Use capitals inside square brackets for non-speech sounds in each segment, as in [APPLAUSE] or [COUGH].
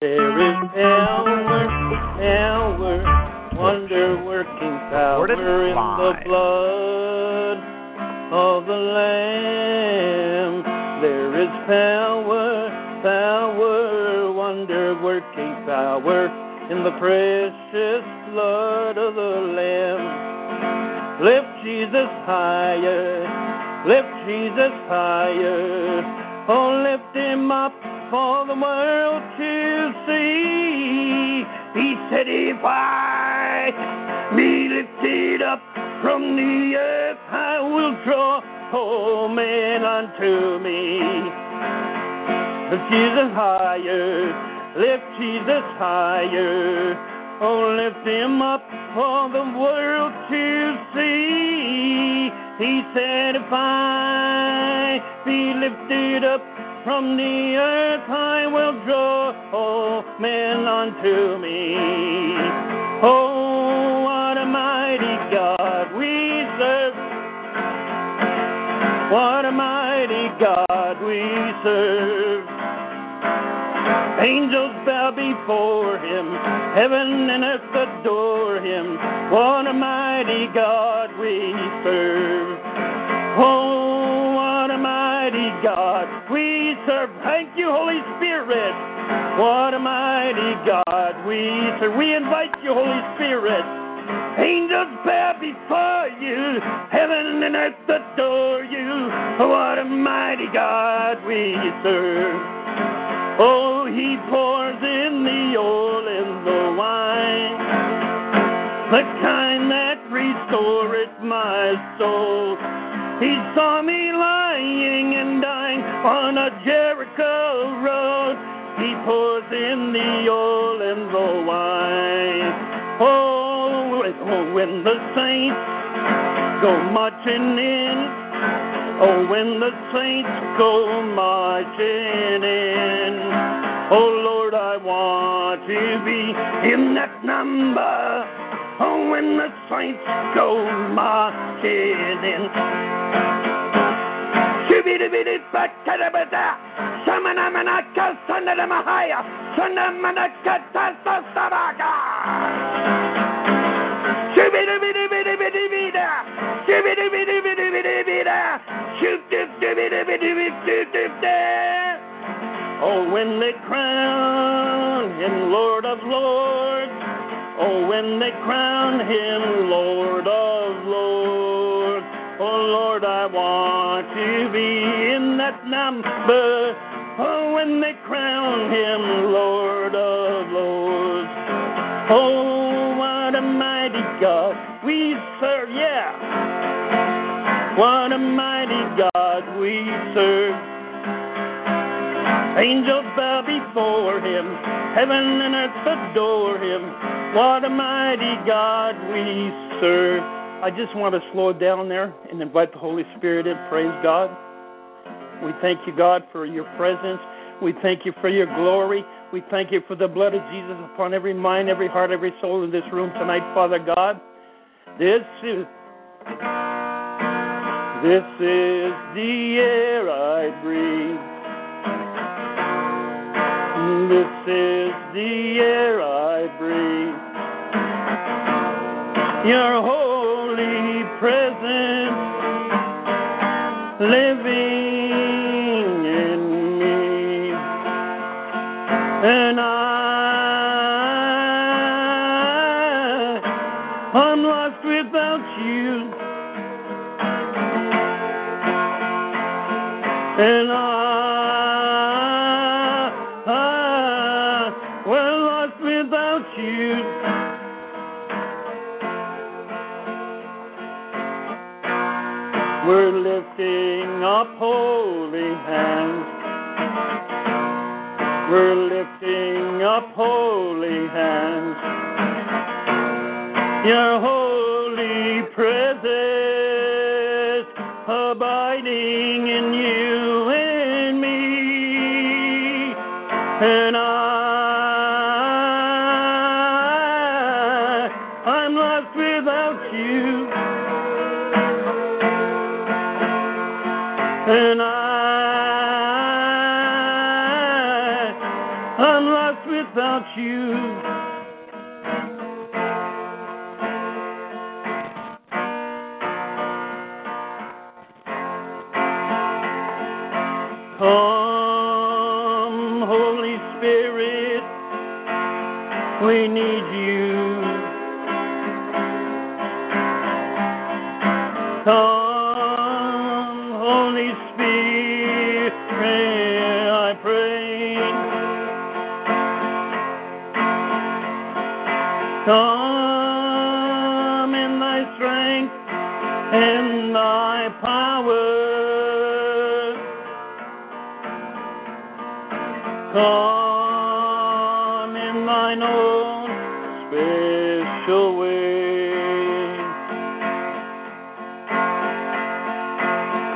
There is power, power, wonder working power in the blood of the Lamb. There is power, power, wonder working power in the precious blood of the Lamb. Lift Jesus higher, lift Jesus higher. Oh, lift him up for the world to see. He said, If I be lifted up from the earth, I will draw all men unto me. Lift Jesus higher, lift Jesus higher. Oh, lift him up for the world to see. He said, If I be lifted up from the earth, I will draw all men unto me. Oh, what a mighty God we serve. What a mighty God we serve. Angels bow before him, heaven and earth adore him. What a mighty God we serve. Oh, what a mighty God we serve. Thank you, Holy Spirit. What a mighty God we serve. We invite you, Holy Spirit. Angels bow before you, heaven and earth adore you. What a mighty God we serve. Oh, he pours in the oil and the wine, the kind that restoreth my soul. He saw me lying and dying on a Jericho road. He pours in the oil and the wine. Oh, oh when the saints go marching in. Oh, when the saints go marching in. Oh, Lord, I want to be in that number. Oh, when the saints go marching in. Shubidi-bidi-ba-kada-ba-da. Shamanamanaka, Sandalamahaya, Sandamanaka, Tasasabaga. Shubidi-bidi-bidi-bidi-bida. Oh, when they crown him Lord of Lords. Oh, when they crown him Lord of Lords. Oh, Lord, I want to be in that number. Oh, when they crown him Lord of Lords. Oh, what a mighty God we serve, yeah. What a mighty God we serve. Angels bow before him, heaven and earth adore him. What a mighty God we serve. I just want to slow down there and invite the Holy Spirit in. Praise God. We thank you, God, for your presence. We thank you for your glory. We thank you for the blood of Jesus upon every mind, every heart, every soul in this room tonight, Father God. This is this is the air I breathe. This is the air I breathe. Your holy presence living hands. Your oh, holy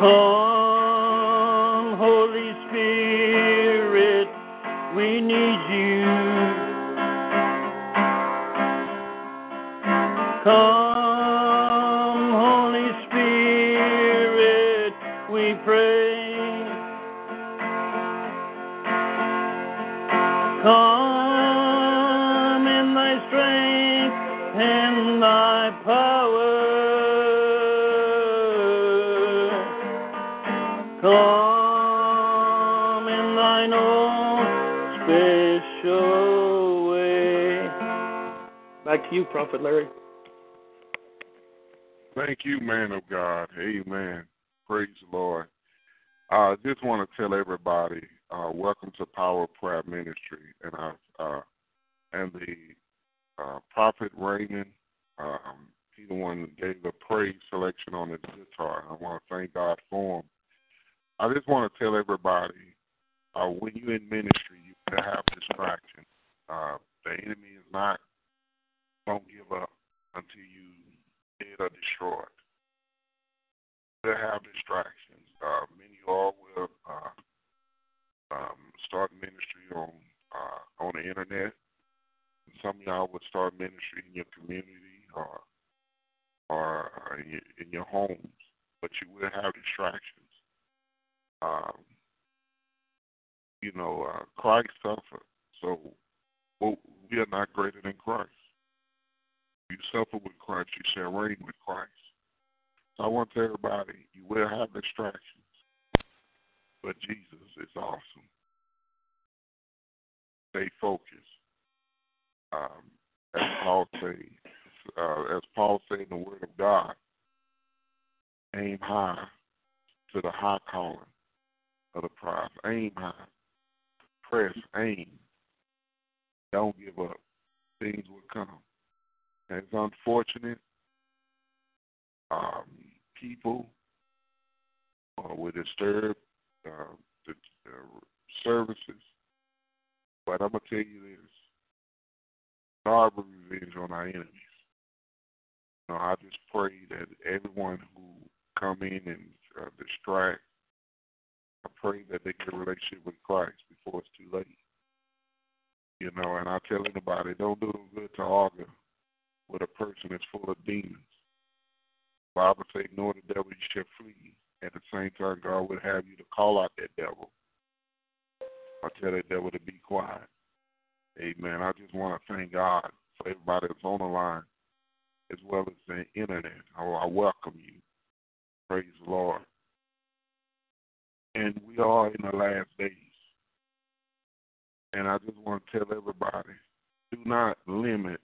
Come, Prophet Larry. That devil to be quiet. Amen. I just want to thank God for everybody that's on the line as well as the internet. I, I welcome you. Praise the Lord. And we are in the last days. And I just want to tell everybody do not limit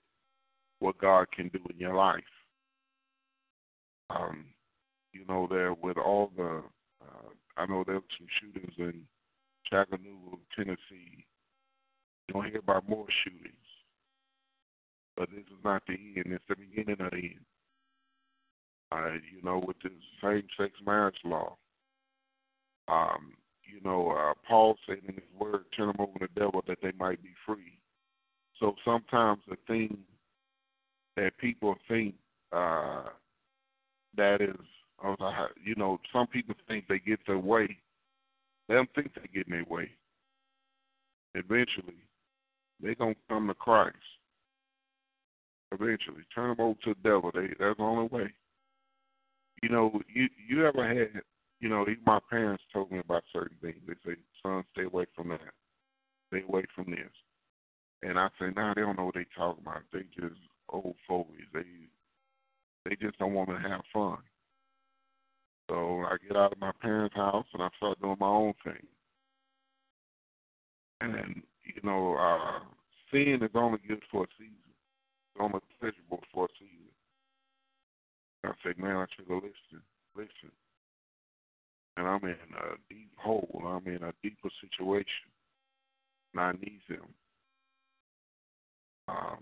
what God can do in your life. Um, you know, there with all the, uh, I know there were some shootings in Chattanooga, Tennessee. You don't hear about more shootings. But this is not the end, it's the beginning of the end. Uh, you know, with this same sex marriage law. Um, you know, uh, Paul said in his word, turn them over to the devil that they might be free. So sometimes the thing that people think uh, that is, you know, some people think they get their way. They don't think they're getting their way. Eventually, they're going to come to Christ. Eventually, turn them over to the devil. They, that's the only way. You know, you you ever had, you know, even my parents told me about certain things. They say, son, stay away from that. Stay away from this. And I say, nah, they don't know what they talking about. They just old fogies. They they just don't want to have fun. So I get out of my parents' house and I start doing my own thing. And you know, uh, sin is only good for a season. It's only pleasurable for a season. I said, man, I should have listened. Listen. And I'm in a deep hole. I'm in a deeper situation. And I need him. Um,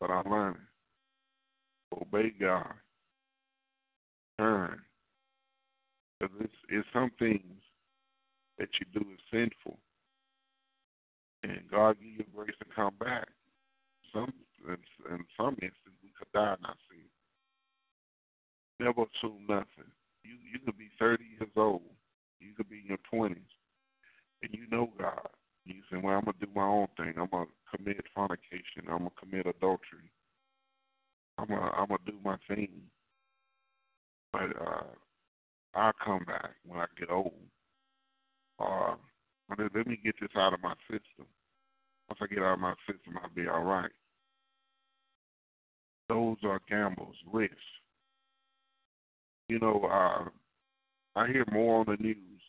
but I'm learning. Obey God. Turn. Because it's, it's some things that you do is sinful. And God give you grace to come back. Some in, in some instances we could die in our sin. Never assume nothing. You you could be thirty years old. You could be in your twenties. And you know God. You say, Well, I'm gonna do my own thing. I'm gonna commit fornication, I'm gonna commit adultery. I'm gonna I'm gonna do my thing. But uh I'll come back when I get old. Uh, let me get this out of my system. Once I get out of my system, I'll be all right. Those are gambles, risks. You know, uh, I hear more on the news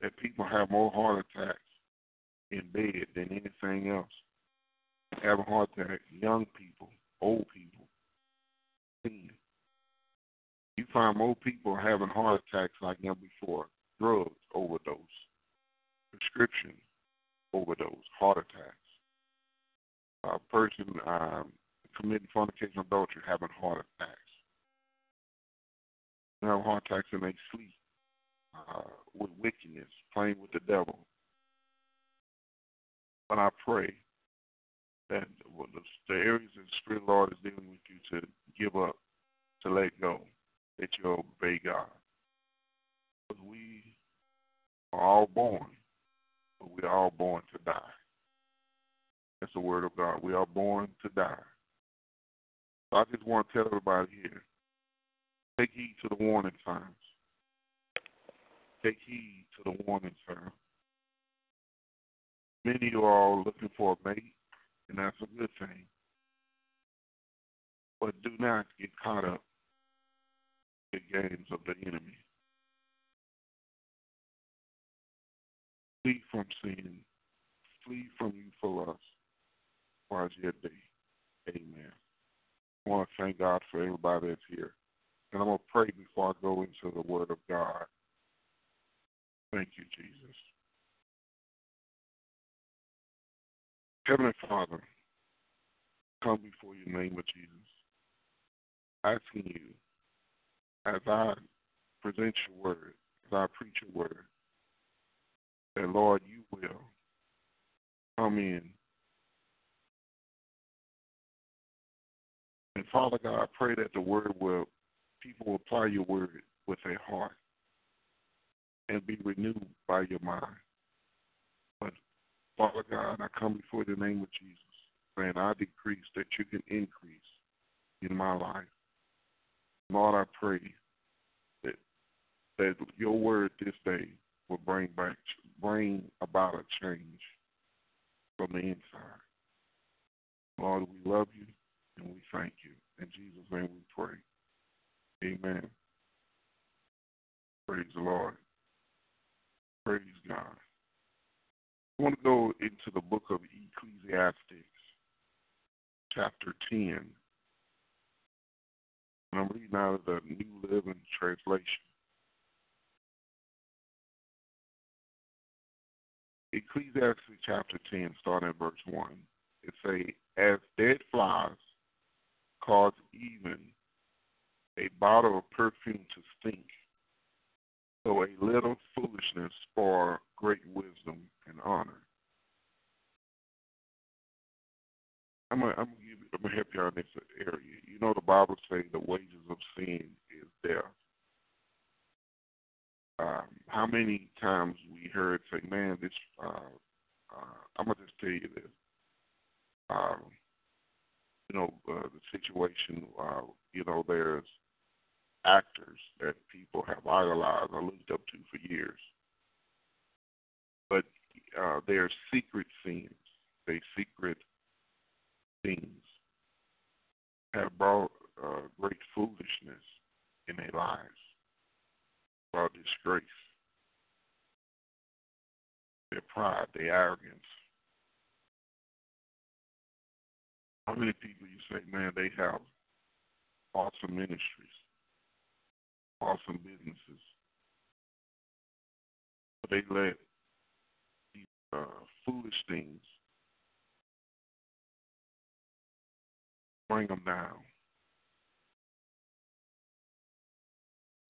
that people have more heart attacks in bed than anything else. Having heart attacks, young people, old people, you find more people are having heart attacks like never before. Drugs overdose, prescription overdose, heart attacks. A person um, committing fornication, adultery, having heart attacks. They have heart attacks in their sleep uh, with wickedness, playing with the devil. But I pray that the areas that the Spirit of the Lord is dealing with you to give up, to let go that you obey God. We are all born, but we are all born to die. That's the word of God. We are born to die. So I just want to tell everybody here take heed to the warning signs. Take heed to the warning signs. Many of you are looking for a mate, and that's a good thing. But do not get caught up the games of the enemy. Flee from sin. Flee from youthful lust while it's yet day. Amen. I want to thank God for everybody that's here. And I'm going to pray before I go into the Word of God. Thank you, Jesus. Heavenly Father, come before your name of Jesus, asking you as I present your word, as I preach your word, that Lord, you will come in. And Father God, I pray that the word will, people will apply your word with their heart and be renewed by your mind. But Father God, I come before the name of Jesus, saying I decrease that you can increase in my life. Lord, I pray that that your word this day will bring back bring about a change from the inside. Lord, we love you and we thank you. In Jesus' name we pray. Amen. Praise the Lord. Praise God. I want to go into the book of Ecclesiastes, chapter 10. And I'm reading out of the New Living Translation. Ecclesiastes chapter 10, starting at verse 1. It say, As dead flies cause even a bottle of perfume to stink, so a little foolishness for great wisdom and honor. I'm gonna, I'm gonna, give, I'm gonna help you out in this area. You know the Bible says the wages of sin is death. Um, how many times we heard say, "Man, this." Uh, uh, I'm gonna just tell you this. Um, you know uh, the situation. Uh, you know, there's actors that people have idolized or looked up to for years, but uh, they're secret sins. They secret things have brought uh, great foolishness in their lives, brought disgrace. Their pride, their arrogance. How many people you say, man, they have awesome ministries, awesome businesses, but they let these uh, foolish things bring them down.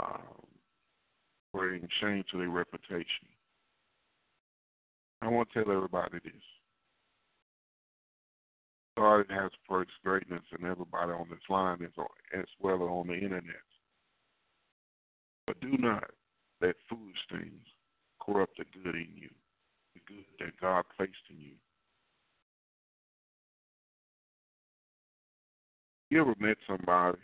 Um, bring shame to their reputation. I want to tell everybody this. God has first greatness in everybody on this line is as well as on the internet. But do not let foolish things corrupt the good in you, the good that God placed in you. You ever met somebody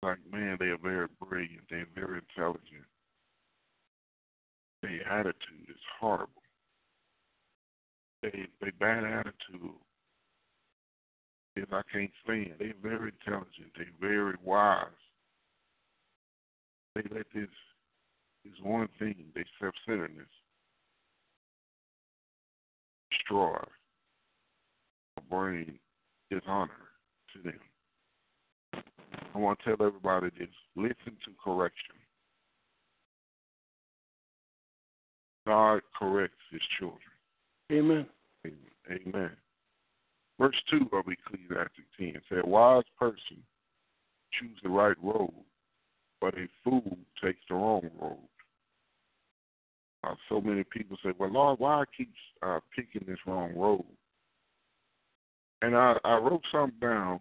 like, man, they are very brilliant, they're very intelligent. Their attitude is horrible. They they bad attitude is I can't stand. They're very intelligent, they're very wise. They let this this one thing, they self centeredness, destroy or bring dishonor them. I want to tell everybody this listen to correction. God corrects his children. Amen. Amen. Verse 2 of Ecclesiastes 10 said, A wise person choose the right road, but a fool takes the wrong road. Uh, so many people say, Well, Lord, why I keep uh, picking this wrong road? And I, I wrote something down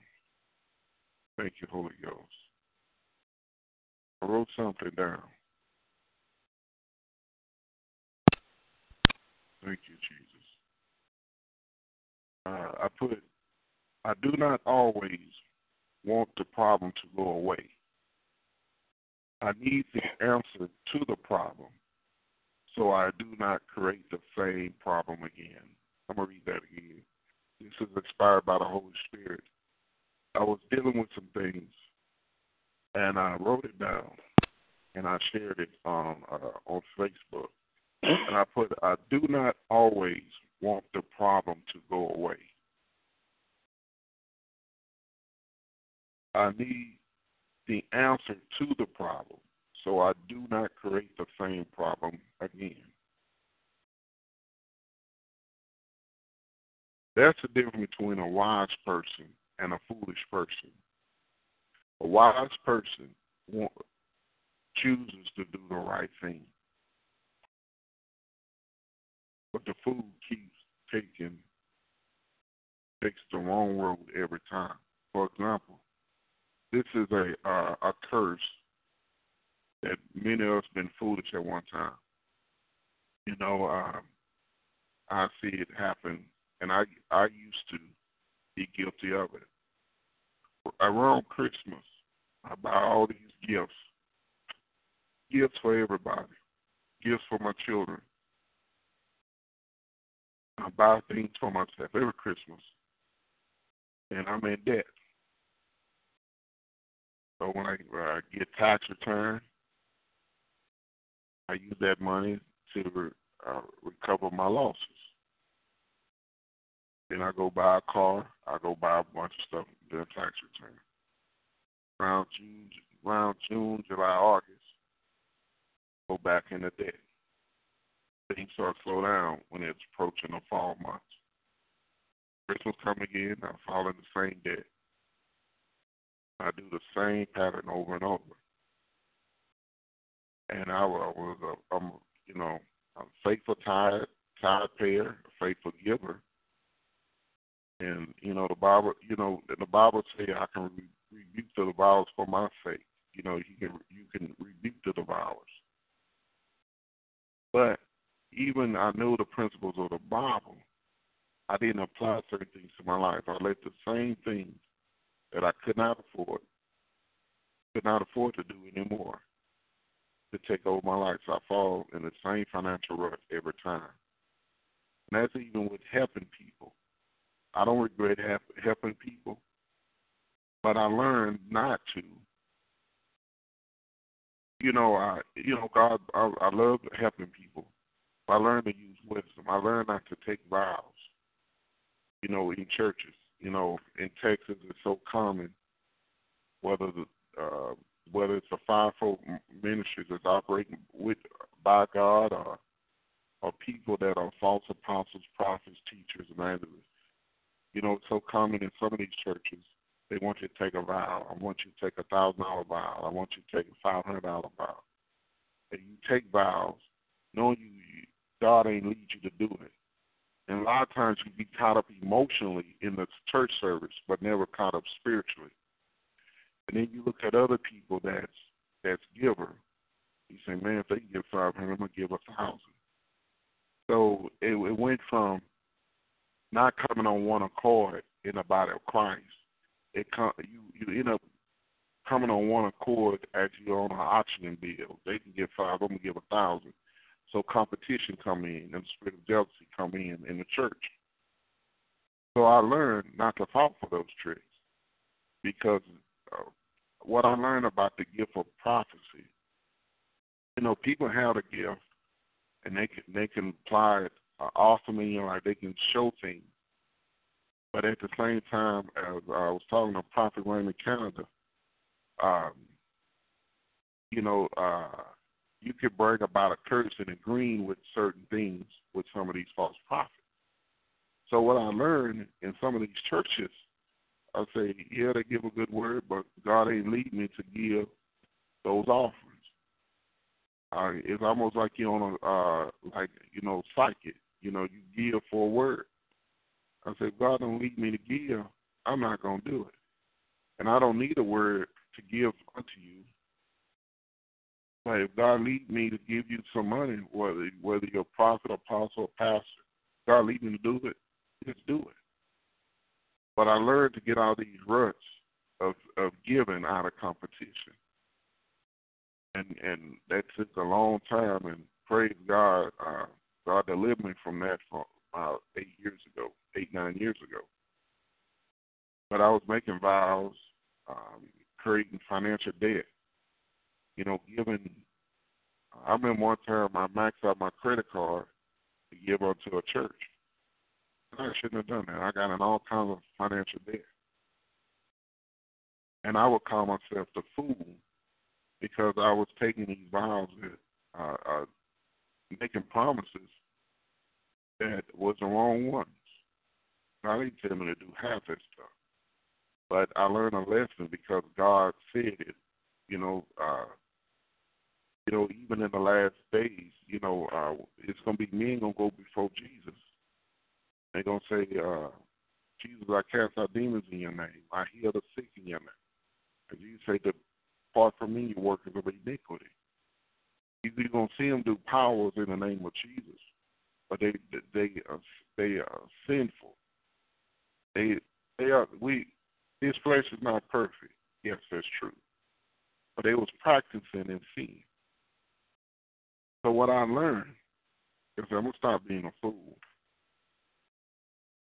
Thank you, Holy Ghost. I wrote something down. Thank you, Jesus. Uh, I put, I do not always want the problem to go away. I need the answer to the problem so I do not create the same problem again. I'm going to read that again. This is inspired by the Holy Spirit. I was dealing with some things, and I wrote it down, and I shared it on uh, on Facebook. And I put, I do not always want the problem to go away. I need the answer to the problem, so I do not create the same problem again. That's the difference between a wise person and a foolish person. A wise person chooses to do the right thing. But the fool keeps taking takes the wrong road every time. For example, this is a uh, a curse that many of us been foolish at one time. You know, um, I see it happen, and I I used to be guilty of it. Around Christmas, I buy all these gifts. Gifts for everybody. Gifts for my children. I buy things for myself every Christmas. And I'm in debt. So when I, when get tax return, I use that money to uh, recover my losses. Then I go buy a car. I go buy a bunch of stuff, then a tax return. Around June, around June, July, August, go back in the debt. Things start to slow down when it's approaching the fall months. Christmas come again, I fall in the same debt. I do the same pattern over and over. And I was, a, I'm, you know, a faithful tithe, tithe payer, a faithful giver. And you know the Bible, you know the Bible say I can re- rebuke the devourers for my sake. You know you can you can rebuke the devourers. But even I know the principles of the Bible, I didn't apply certain things to my life. I let the same things that I could not afford, could not afford to do anymore, to take over my life. So I fall in the same financial rut every time. And that's even with helping people. I don't regret helping people, but I learned not to you know, I you know, God, I, I love helping people. I learned to use wisdom. I learned not to take vows. You know, in churches, you know, in Texas, it's so common. Whether the uh, whether it's a fivefold ministry that's operating with by God or or people that are false apostles, prophets, teachers, evangelists. You know, so common in of these churches. They want you to take a vow. I want you to take a thousand dollar vow. I want you to take a five hundred dollar vow. And you take vows, knowing you, you God ain't lead you to do it. And a lot of times you be caught up emotionally in the church service, but never caught up spiritually. And then you look at other people that's that's giver. You say, man, if they give five hundred, I'm gonna give a thousand. So it, it went from not coming on one accord in the body of Christ. It you you end up coming on one accord as you're on an auctioning bill. They can give five, I'm gonna give a thousand. So competition come in and the spirit of jealousy come in in the church. So I learned not to fall for those tricks because uh, what I learned about the gift of prophecy, you know, people have a gift and they can they can apply it uh, awesomely, you know, like they can show things. But at the same time, as I was talking to Prophet Raymond Canada, um, you know, uh, you could bring about a curse and agreeing with certain things with some of these false prophets. So what I learned in some of these churches, I say, yeah, they give a good word, but God ain't leading me to give those offerings. Uh, it's almost like you're on a uh, like you know psychic. You know, you give for a word. I said, God don't lead me to give. I'm not gonna do it, and I don't need a word to give unto you. But if God lead me to give you some money, whether whether you're a prophet, apostle, or pastor, God lead me to do it, just do it. But I learned to get out these ruts of of giving out of competition and and that took a long time. And praise God, uh, God delivered me from that for about eight years ago, eight nine years ago. But I was making vows, um, creating financial debt. You know, giving. I remember one time I maxed out my credit card to give unto a church. I shouldn't have done that. I got in all kinds of financial debt. And I would call myself the fool because I was taking these vows uh, uh, making promises that was the wrong ones. I didn't tell me to do half that stuff, but I learned a lesson because God said it. You know, uh, you know, even in the last days, you know, uh, it's gonna be men gonna go before Jesus. They're gonna say, uh, Jesus, I cast out demons in your name. I heal the sick in your name. And Jesus say, the Apart from me, you workers of iniquity. You're gonna see them do powers in the name of Jesus, but they they are they are sinful. They they are we. This flesh is not perfect. Yes, that's true, but they was practicing in sin. So what I learned is I'm gonna stop being a fool.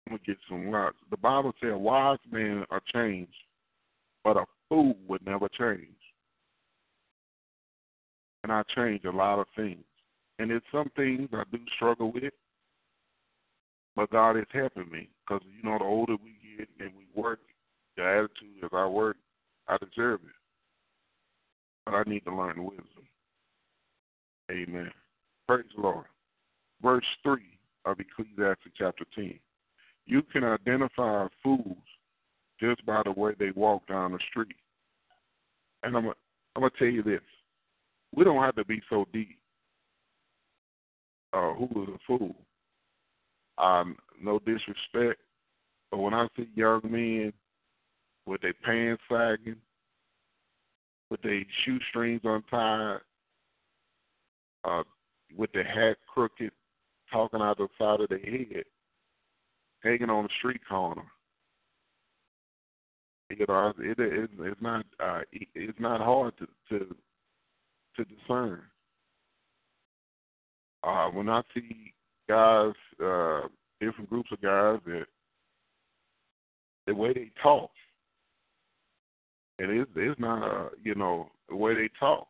I'm gonna get some wise. The Bible says wise men are changed, but a fool would never change and I change a lot of things. And it's some things I do struggle with, but God is helping me because you know the older we get and we work, the attitude is I work, I deserve it, but I need to learn wisdom. Amen. Praise the Lord. Verse three of Ecclesiastes chapter ten. You can identify fools just by the way they walk down the street. And I'm, I'm going to tell you this we don't have to be so deep. Uh, who was a fool? Um, no disrespect, but when I see young men with their pants sagging, with their shoestrings untied, uh, with their hat crooked, talking out the side of their head, hanging on the street corner. You know, it, it, it's not uh, it's not hard to, to to discern. Uh, when I see guys, uh, different groups of guys that the way they talk, and it's it's not a you know the way they talk.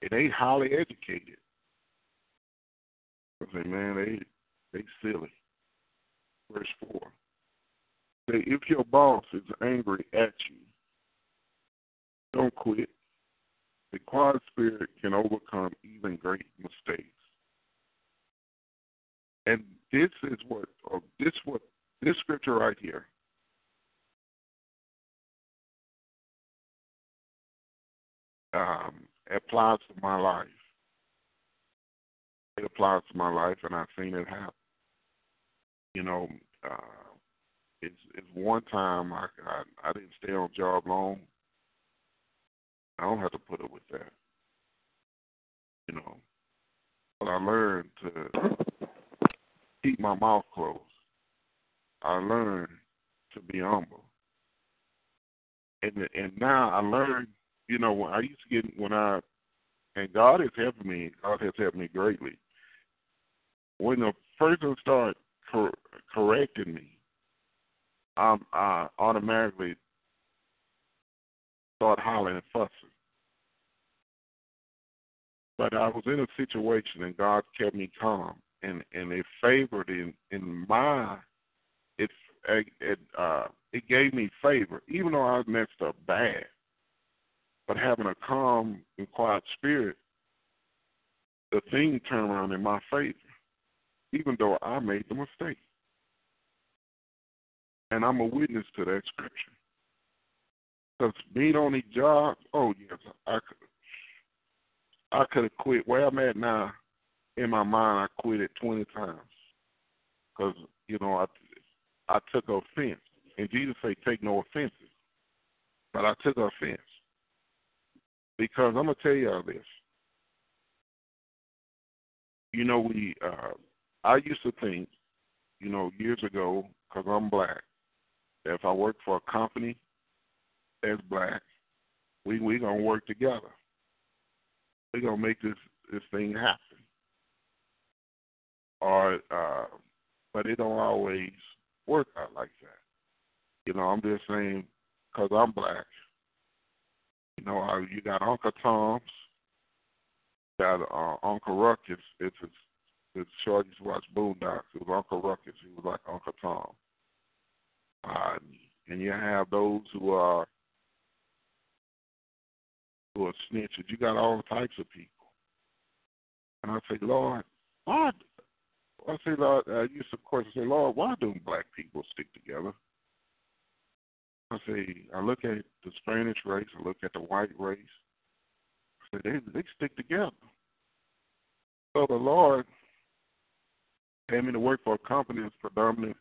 and they highly educated. I say, man, they they silly. Verse four. Say, if your boss is angry at you, don't quit. The quiet spirit can overcome even great mistakes. And this is what, or this what, this scripture right here. Um, applies to my life. It applies to my life, and I've seen it happen. You know, uh, it's it's one time I, I I didn't stay on job long. I don't have to put up with that. You know, but I learned to keep my mouth closed. I learned to be humble, and and now I learned. You know, when I used to get when I and God has helped me. God has helped me greatly. When the person starts cor- correcting me, I'm, I automatically start hollering and fussing. But I was in a situation and God kept me calm and and it favored in in my it it uh it gave me favor even though I messed up bad. But having a calm and quiet spirit, the thing turned around in my favor, even though I made the mistake. And I'm a witness to that scripture. Because being on the job, oh yes, I could, I could have quit. Where I'm at now, in my mind, I quit it 20 times. Because you know, I I took offense, and Jesus say, "Take no offenses," but I took offense because I'm gonna tell y'all this. You know, we uh, I used to think, you know, years ago, because I'm black, if I work for a company that's black, we we gonna work together. We gonna make this this thing happen. Or, uh, but it don't always work out like that. You know, I'm just saying because I'm black. You know, uh, you got Uncle Tom's, got uh, Uncle Ruckus. It's it's, it's short. Watch Boondocks. It was Uncle Ruckus. He was like Uncle Tom. Uh, and you have those who are who are snitches. You got all types of people. And I say, Lord, why? I say, Lord, I used to, of course, say, Lord, why don't black people stick together? I say, I look at the Spanish race, I look at the white race. I say, they they stick together. So the Lord had me to work for a company that's predominantly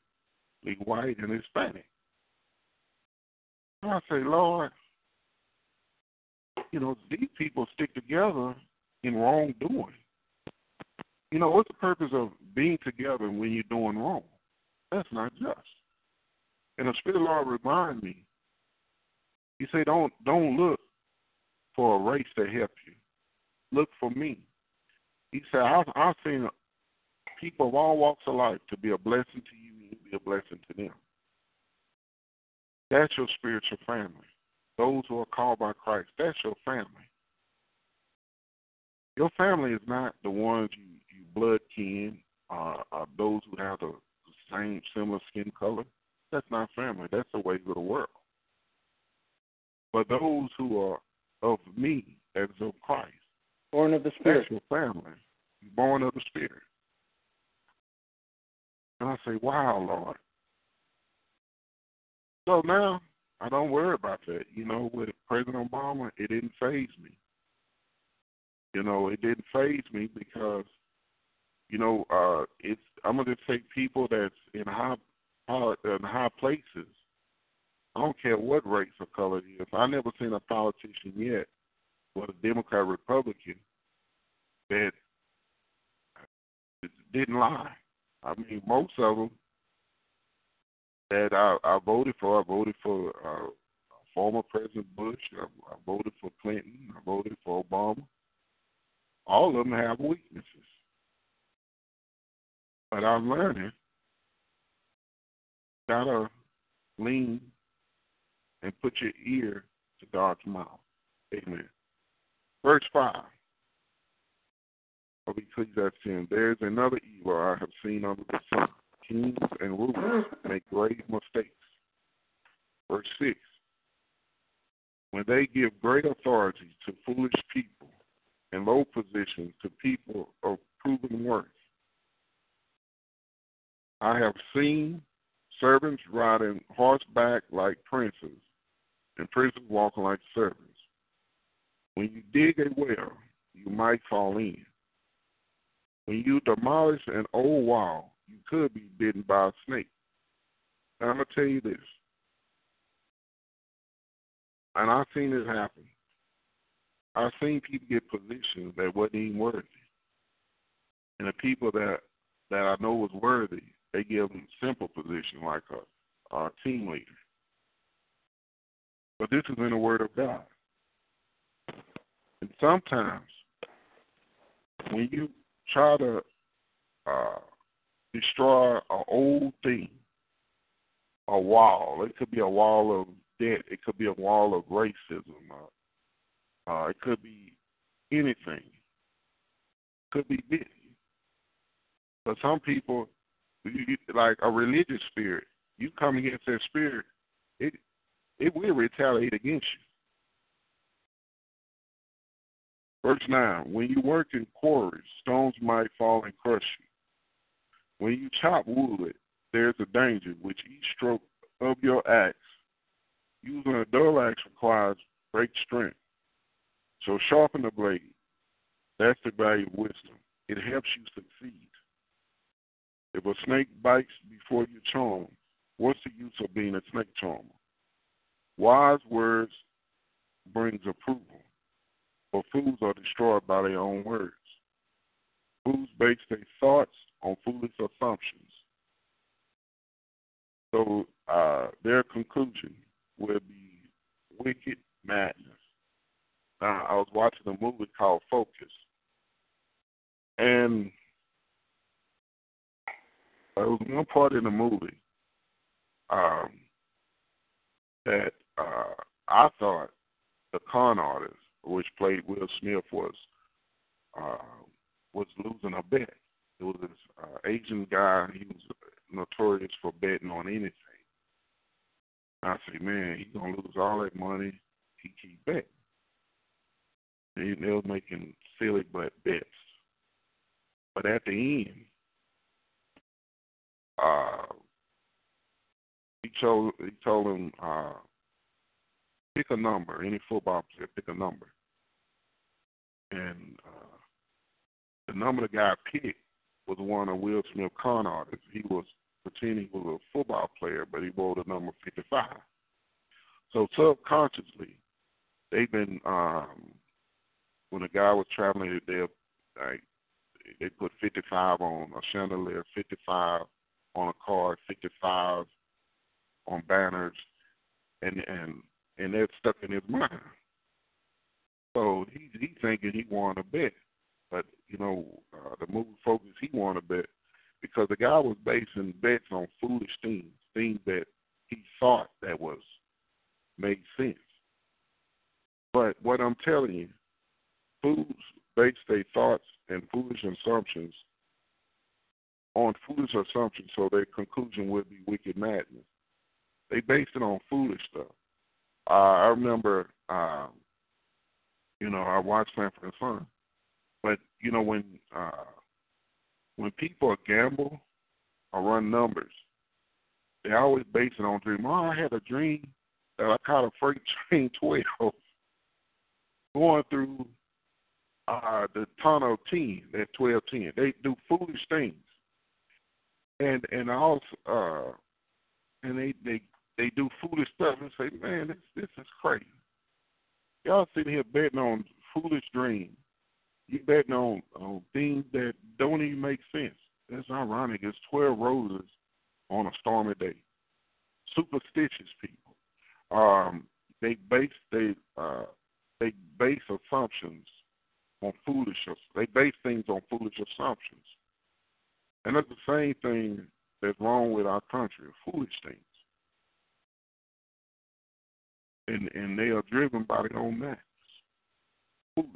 white and Hispanic. And I say, Lord, you know, these people stick together in wrongdoing. You know, what's the purpose of being together when you're doing wrong? That's not just. And the Spirit of the Lord remind me. He say, don't don't look for a race to help you. Look for me. He said, I've, I've seen people of all walks of life to be a blessing to you and be a blessing to them. That's your spiritual family. Those who are called by Christ, that's your family. Your family is not the ones you blood kin, uh, uh, those who have the same similar skin color. That's not family. That's the way of the world. But those who are of me, as of Christ, born of the Spirit, that's your family, born of the Spirit. And I say, wow, Lord. So now I don't worry about that. You know, with President Obama, it didn't faze me. You know, it didn't faze me because, you know, uh, it's I'm gonna take people that's in high, in high places. I don't care what race or color it is. I never seen a politician yet, whether Democrat, or Republican, that didn't lie. I mean, most of them that I, I voted for, I voted for uh, former President Bush, I, I voted for Clinton, I voted for Obama. All of them have weaknesses. But I'm learning, gotta lean and put your ear to God's mouth. Amen. Verse 5. of Ecclesiastes, there is another evil I have seen under the sun. Kings and rulers make grave mistakes. Verse 6 When they give great authority to foolish people and low positions to people of proven worth, I have seen servants riding horseback like princes and princes walking like servants. When you dig a well, you might fall in. When you demolish an old wall, you could be bitten by a snake. Now, I'm going to tell you this, and I've seen this happen. I've seen people get positions that wasn't even worthy. And the people that that I know was worthy, they give them simple position like a, a team leader. But this is in the Word of God. And sometimes when you try to uh, destroy an old thing, a wall, it could be a wall of debt, it could be a wall of racism, uh, uh, it could be anything, it could be busy. But some people, you, like a religious spirit, you come against that spirit, it it will retaliate against you. Verse 9 When you work in quarries, stones might fall and crush you. When you chop wood, there's a danger which each stroke of your axe, using a dull axe requires great strength. So sharpen the blade. That's the value of wisdom. It helps you succeed. If a snake bites before you charm, what's the use of being a snake charmer? Wise words brings approval, but fools are destroyed by their own words. Fools base their thoughts on foolish assumptions. So uh, their conclusion will be wicked madness. Now, I was watching a movie called Focus, and there was one part in the movie um, that uh, I thought the con artist, which played Will Smith, was uh, was losing a bet. It was this uh, Asian guy. He was notorious for betting on anything. I said, man, he's gonna lose all that money. He keep betting. He, they was making silly but bets. But at the end, uh, he told he told him uh, pick a number. Any football player, pick a number. And uh, the number the guy picked was one of Will Smith con artists. He was pretending he was a football player, but he wore the number 55. So subconsciously, they've been um, when a guy was traveling, they like they put 55 on a chandelier, 55 on a car, 55 on banners, and and and that's stuck in his mind. So he's he thinking he won a bet, but you know uh, the movie focus he won a bet because the guy was basing bets on foolish things, things that he thought that was made sense. But what I'm telling you, fools base their thoughts and foolish assumptions on foolish assumptions, so their conclusion would be wicked madness. They based it on foolish stuff. Uh, I remember, um, you know, I watched Sanford and Son, but you know when uh, when people gamble or run numbers, they always base it on dream. Oh, I had a dream that I caught a freight [LAUGHS] train twelve going through uh, the tunnel ten, that twelve ten. They do foolish things, and and also uh, and they they they do foolish stuff and say, man, this this is crazy. Y'all sitting here betting on foolish dreams. You betting on on things that don't even make sense. That's ironic. It's twelve roses on a stormy day. Superstitious people. Um, they base they uh, they base assumptions on foolish. They base things on foolish assumptions, and that's the same thing that's wrong with our country. Foolish things and and they are driven by their own madness. Foolish.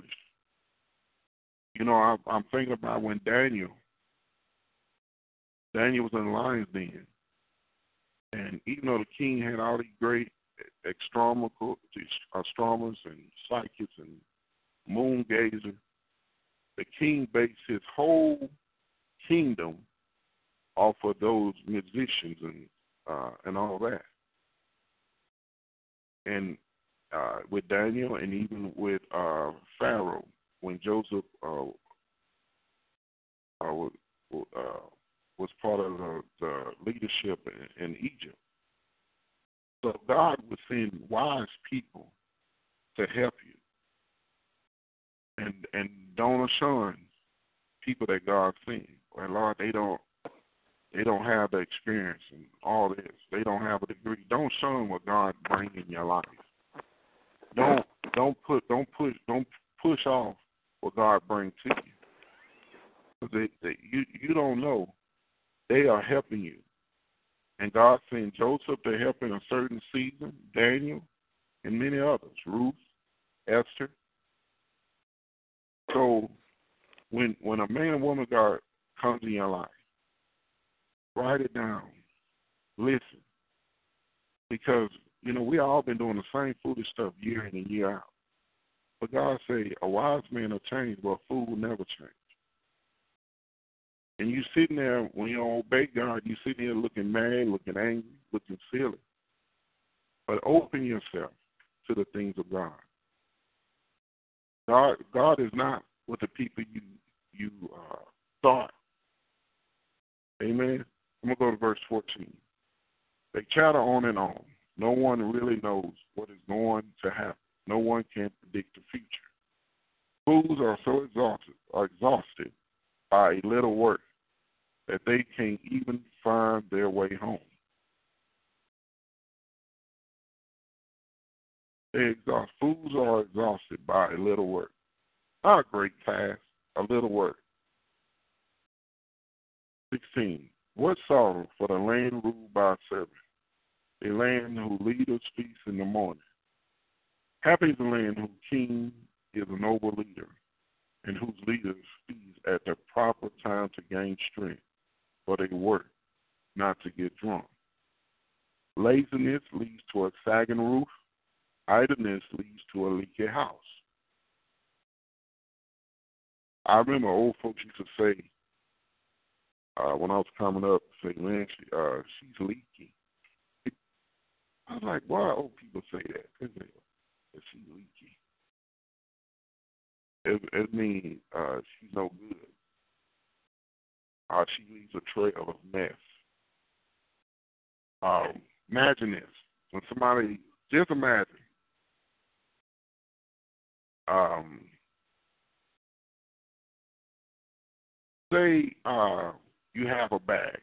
You know, I, I'm thinking about when Daniel, Daniel was in the lion's den, and even though the king had all these great astronomical astronomers and psychics and moon gazers, the king based his whole kingdom off of those musicians and uh, and all that. And uh, with Daniel and even with uh, Pharaoh, when Joseph uh, uh, uh, was part of the, the leadership in, in Egypt. So God would send wise people to help you. And and don't shun people that God sends. Well, Lord, they don't they don't have the experience and all this. They don't have a degree. Don't show them what God brings in your life. Don't don't put don't push don't push off what God brings to you. They, they, you you don't know. They are helping you, and God sent Joseph to help in a certain season. Daniel, and many others. Ruth, Esther. So, when when a man and woman God comes in your life, write it down. Listen, because you know we all been doing the same foolish stuff year in and year out. But God say a wise man will change, but a fool will never change. And you sitting there when you don't obey God, you sitting there looking mad, looking angry, looking silly. But open yourself to the things of God. God, God is not what the people you you uh, thought. Amen. I'm gonna go to verse 14. They chatter on and on. No one really knows what is going to happen. No one can predict the future. Fools are so exhausted, are exhausted by a little work that they can't even find their way home. They exhaust. Fools are exhausted by a little work. Not a great task, a little work. 16. What sorrow for the land ruled by a servant, a land whose leaders feast in the morning. Happy is the land whose king is a noble leader, and whose leaders feast at the proper time to gain strength for their work, not to get drunk. Laziness leads to a sagging roof. Idleness leads to a leaky house. I remember old folks used to say, uh, when I was coming up, say, man, she, uh, she's leaky. I was like, why old people say that? Is she's leaky? It, it means uh, she's no good uh, she leaves a trail of mess. Um, imagine this: when somebody, just imagine, um, say uh, you have a bag,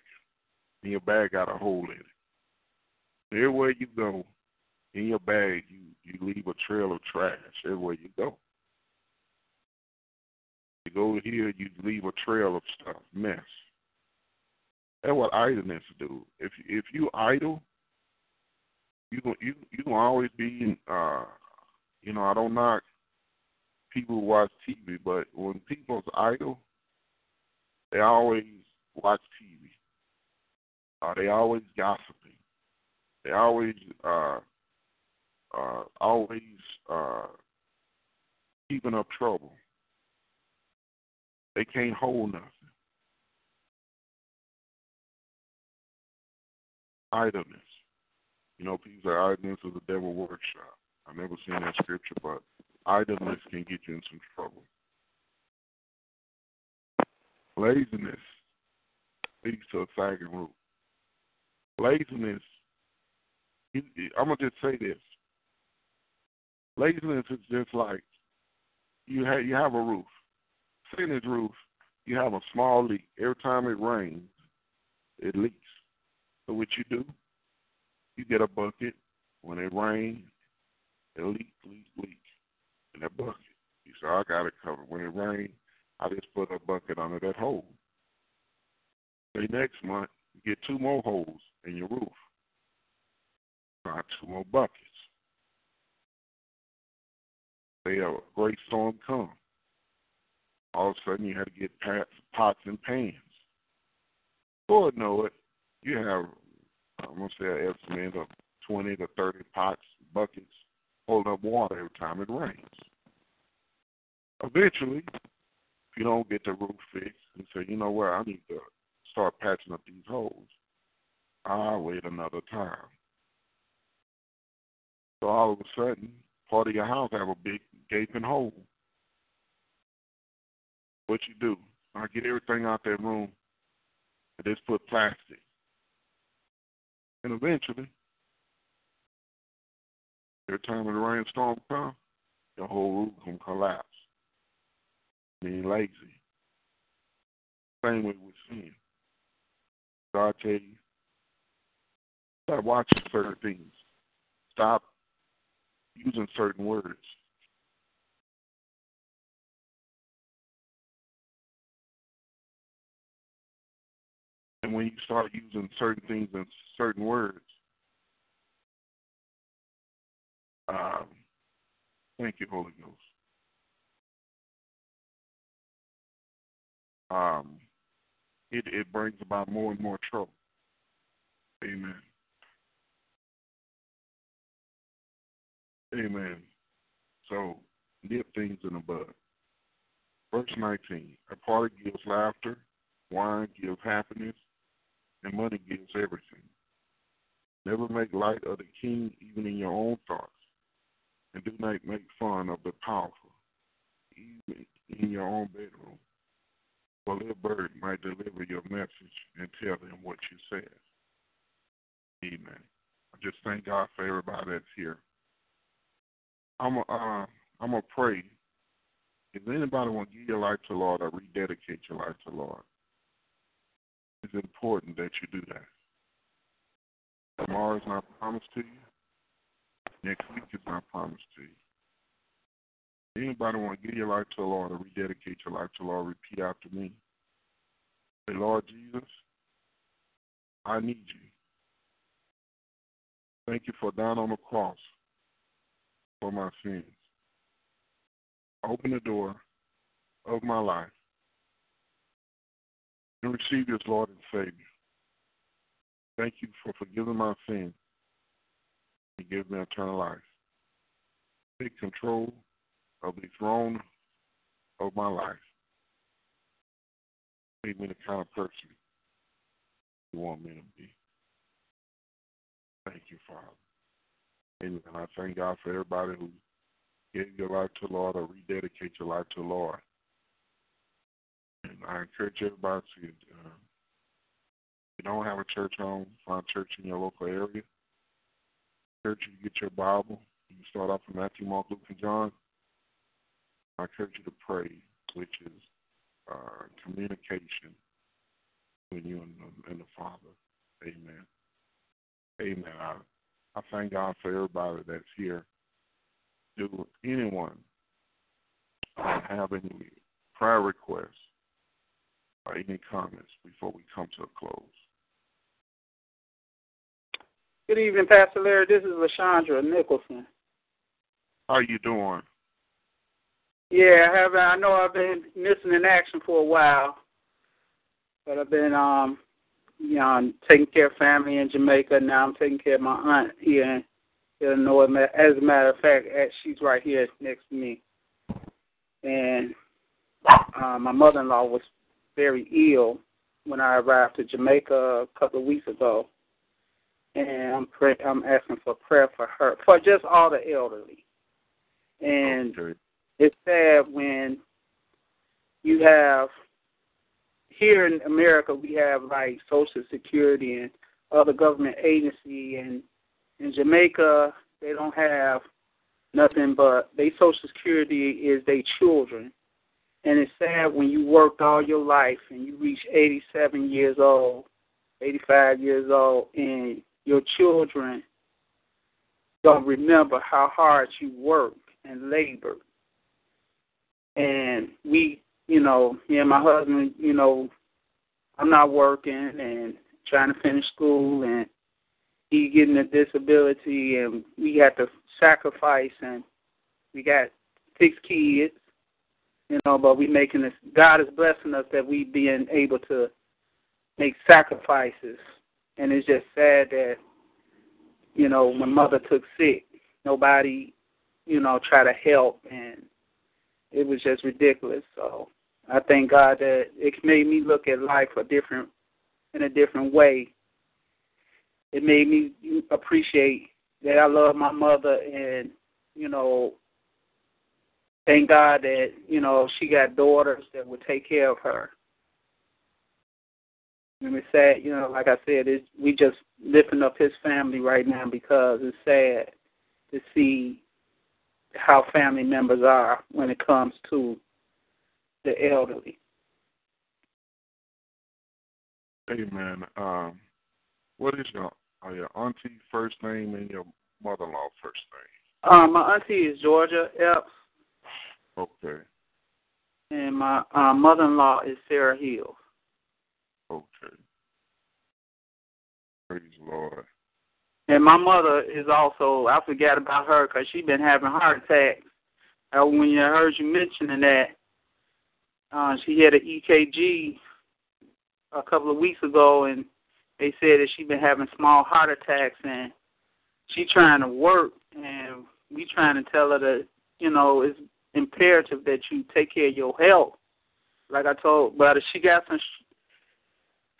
and your bag got a hole in it. Everywhere you go, in your bag, you you leave a trail of trash everywhere you go. You go here, you leave a trail of stuff, mess. That's what idleness do. If if you idle, you you you gonna always be. Uh, you know, I don't knock people who watch TV, but when people's idle, they always watch TV. Uh, they always gossiping. They always uh, uh, always uh, keeping up trouble. They can't hold nothing. Idleness. You know, people say idleness is a devil workshop. I've never seen that scripture, but idleness can get you in some trouble. Laziness leads to a sagging root. Laziness, I'm going to just say this. Laziness is just like you have, you have a roof in this roof, you have a small leak. Every time it rains, it leaks. So what you do, you get a bucket. When it rains, it leaks, leaks, leaks in that bucket. You say, oh, I got it covered. When it rains, I just put a bucket under that hole. Say next month, you get two more holes in your roof. Got two more buckets. Say a great storm comes all of a sudden you had to get pots and pans. Lord know it, you have, I'm going to say an estimate of 20 to 30 pots, buckets, holding up water every time it rains. Eventually, if you don't get the roof fixed and say, you know what, I need to start patching up these holes, I'll wait another time. So all of a sudden, part of your house have a big gaping hole. What you do? I get everything out that room and just put plastic. And eventually, every time the rainstorm comes, the whole roof can collapse. Being lazy. Same way with sin. You, stop watching certain things. Stop using certain words. And when you start using certain things and certain words, um, thank you, Holy Ghost. Um, it, it brings about more and more trouble. Amen. Amen. So, nip things in the bud. Verse 19 A party gives laughter, wine gives happiness, and money gives everything. Never make light of the king, even in your own thoughts, and do not make fun of the powerful, even in your own bedroom. For little bird might deliver your message and tell them what you said. Amen. I just thank God for everybody that's here. I'm a, uh, I'm gonna pray. If anybody want to give your life to Lord or rededicate your life to Lord, it's important that you do that. Tomorrow is not promised to you. Next week is not promised to you. Anybody want to give your life to the Lord or rededicate your life to the Lord, repeat after me. Say, Lord Jesus, I need you. Thank you for dying on the cross for my sins. Open the door of my life and receive you as Lord and Savior. Thank you for forgiving my sins and give me eternal life. Take control of the throne of my life. Make me the kind of person you want me to be. Thank you, Father. Amen. I thank God for everybody who gave your life to the Lord or rededicate your life to the Lord. And I encourage everybody to, uh, if you don't have a church home, find a church in your local area. Encourage you get your Bible. You can start off from Matthew, Mark, Luke, and John. I encourage you to pray, which is uh, communication between you and the, and the Father. Amen. Amen. I, I thank God for everybody that's here. Do anyone have any prayer requests or any comments before we come to a close? Good evening, Pastor Larry. This is Lashandra Nicholson. How are you doing? Yeah, I have. I know I've been missing in action for a while, but I've been um, you know, I'm taking care of family in Jamaica. Now I'm taking care of my aunt here in Illinois. As a matter of fact, she's right here next to me, and uh, my mother-in-law was very ill when I arrived to Jamaica a couple of weeks ago, and I'm pray- I'm asking for prayer for her, for just all the elderly. And okay. It's sad when you have here in America we have like Social Security and other government agency, and in Jamaica they don't have nothing but their Social Security is their children. And it's sad when you worked all your life and you reach 87 years old, 85 years old, and your children don't remember how hard you worked and labored. And we, you know, me and my husband, you know, I'm not working and trying to finish school and he getting a disability and we had to sacrifice and we got six kids You know, but we making this. God is blessing us that we being able to make sacrifices, and it's just sad that you know when mother took sick, nobody you know try to help, and it was just ridiculous. So I thank God that it made me look at life a different in a different way. It made me appreciate that I love my mother and you know thank God that you know she got daughters that would take care of her. And it's sad, you know, like I said, it's, we just lifting up his family right now because it's sad to see how family members are when it comes to the elderly. Amen. Um, what is your uh, your auntie first name and your mother-in-law first name? Um, my auntie is Georgia Epps. Okay. And my uh, mother-in-law is Sarah Hill. Okay. Praise the Lord. And my mother is also, I forgot about her because she's been having heart attacks. Uh, when I heard you mentioning that, uh, she had an EKG a couple of weeks ago, and they said that she's been having small heart attacks, and she trying to work, and we trying to tell her that you know it's imperative that you take care of your health. Like I told, but she got some,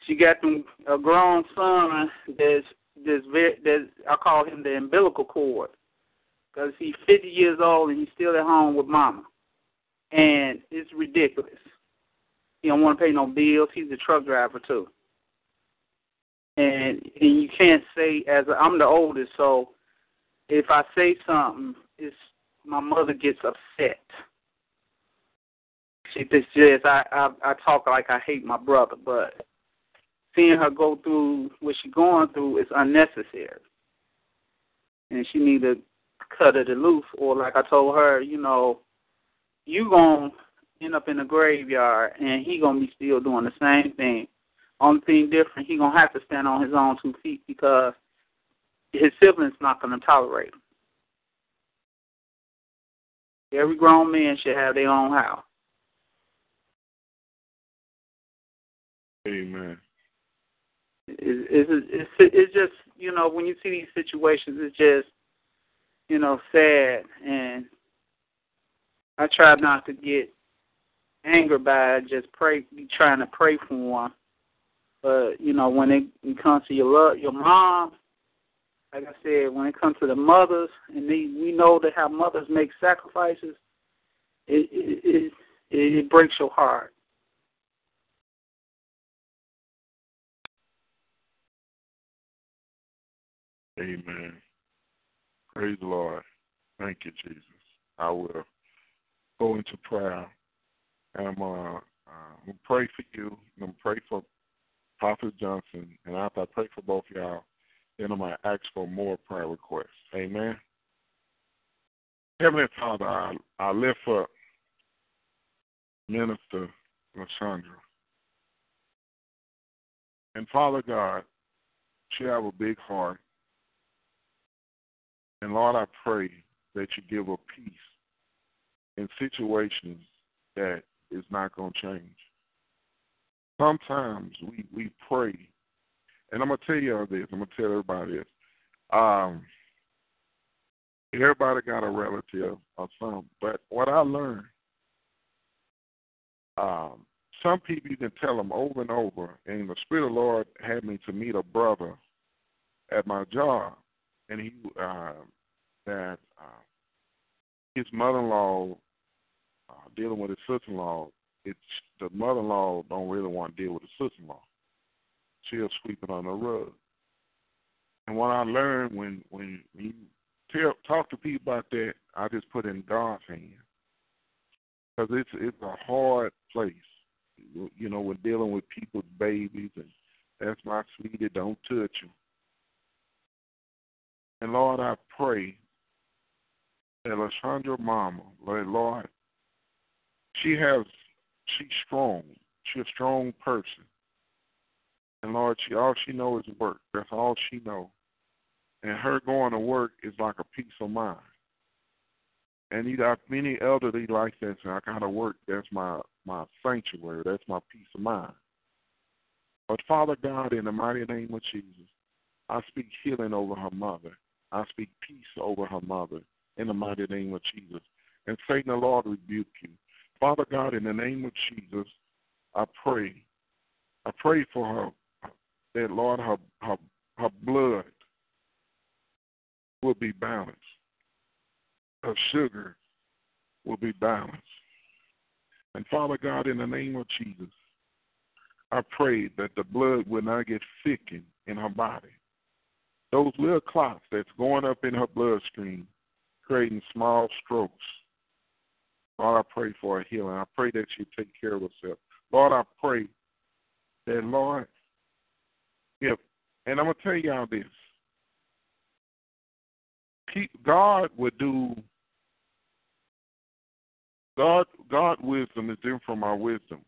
she got them a grown son that's very that I call him the umbilical cord, because he's 50 years old and he's still at home with mama, and it's ridiculous. He don't want to pay no bills. He's a truck driver too. And, and you can't say as I'm the oldest, so if I say something, it's my mother gets upset. She just says I, I I talk like I hate my brother, but seeing her go through what she's going through is unnecessary, and she need to cut it loose. Or like I told her, you know, you gonna end up in the graveyard, and he gonna be still doing the same thing. Only thing different, he gonna have to stand on his own two feet because his siblings not gonna tolerate him. Every grown man should have their own house. Amen. It's, it's, it's, it's just, you know, when you see these situations, it's just, you know, sad. And I try not to get anger by just pray, be trying to pray for one. But you know, when it, it comes to your love, your mom, like I said, when it comes to the mothers, and they, we know that how mothers make sacrifices, it it, it it breaks your heart. Amen. Praise the Lord. Thank you, Jesus. I will go into prayer and I'm uh, uh, gonna pray for you. I'm gonna pray for Prophet Johnson, and after I pray for both y'all, then I'm gonna ask for more prayer requests. Amen. Heavenly Father, I, I lift up Minister Lashandra. And Father God, she have a big heart. And Lord, I pray that you give a peace in situations that is not going to change. Sometimes we, we pray, and I'm going to tell you all this, I'm going to tell everybody this. Um, everybody got a relative or some, but what I learned, um, some people you can tell them over and over, and the Spirit of the Lord had me to meet a brother at my job, and he uh, that uh, his mother-in-law uh, dealing with his sister-in-law, it's the mother-in-law don't really want to deal with the sister-in-law. She'll sweep it on the rug. And what I learned when when you tell, talk to people about that, I just put in God's hands because it's it's a hard place. You know, when dealing with people's babies, and that's my sweetie, don't touch you. And Lord, I pray that Lashandra Mama, Lord, she has she's strong. She's a strong person. And Lord, she all she knows is work. That's all she knows. And her going to work is like a peace of mind. And you got many elderly like that saying, I gotta work, that's my my sanctuary, that's my peace of mind. But Father God, in the mighty name of Jesus, I speak healing over her mother. I speak peace over her mother in the mighty name of Jesus. And Satan, the Lord rebuke you. Father God, in the name of Jesus, I pray. I pray for her that Lord her her her blood will be balanced. Her sugar will be balanced. And Father God, in the name of Jesus, I pray that the blood will not get thickened in her body. Those little clots that's going up in her bloodstream, creating small strokes. Lord, I pray for a healing. I pray that she take care of herself. Lord, I pray that, Lord, if, and I'm going to tell y'all this God would do God God wisdom is different from our wisdom.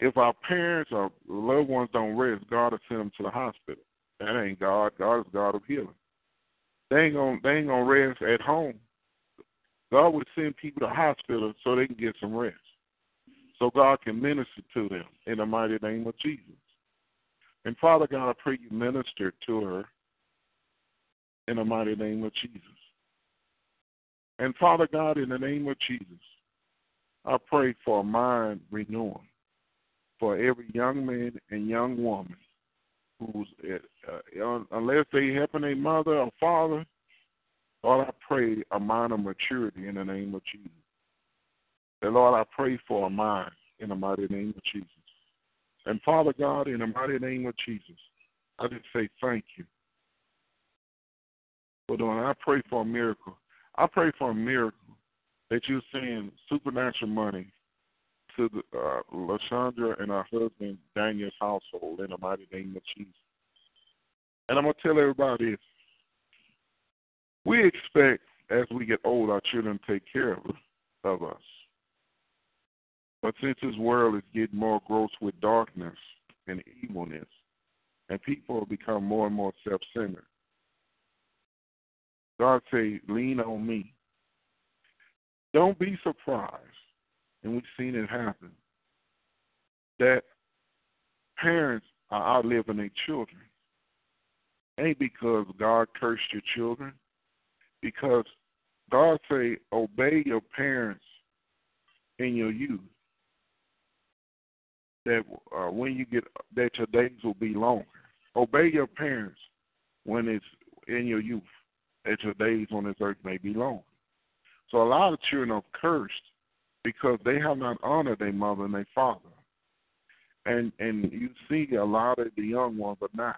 If our parents or loved ones don't rest, God will send them to the hospital. That ain't God. God is God of healing. They ain't gonna they ain't gonna rest at home. God would send people to hospitals so they can get some rest. So God can minister to them in the mighty name of Jesus. And Father God, I pray you minister to her in the mighty name of Jesus. And Father God, in the name of Jesus, I pray for a mind renewing for every young man and young woman who's, uh, uh, unless they helping a mother or father, Lord, I pray a mind of maturity in the name of Jesus. And Lord, I pray for a mind in the mighty name of Jesus. And Father God, in the mighty name of Jesus, I just say thank you for doing. I pray for a miracle. I pray for a miracle that you're seeing supernatural money to the, uh, and her husband Daniel's household in the mighty name of Jesus. And I'm gonna tell everybody this: we expect as we get old, our children take care of, of us. But since this world is getting more gross with darkness and evilness, and people become more and more self-centered, God say, lean on me. Don't be surprised, and we've seen it happen, that parents are outliving their children. Ain't because God cursed your children, because God say, obey your parents in your youth. That uh, when you get that your days will be longer. Obey your parents when it's in your youth that your days on this earth may be long. So a lot of children are cursed because they have not honored their mother and their father. And and you see a lot of the young ones are not.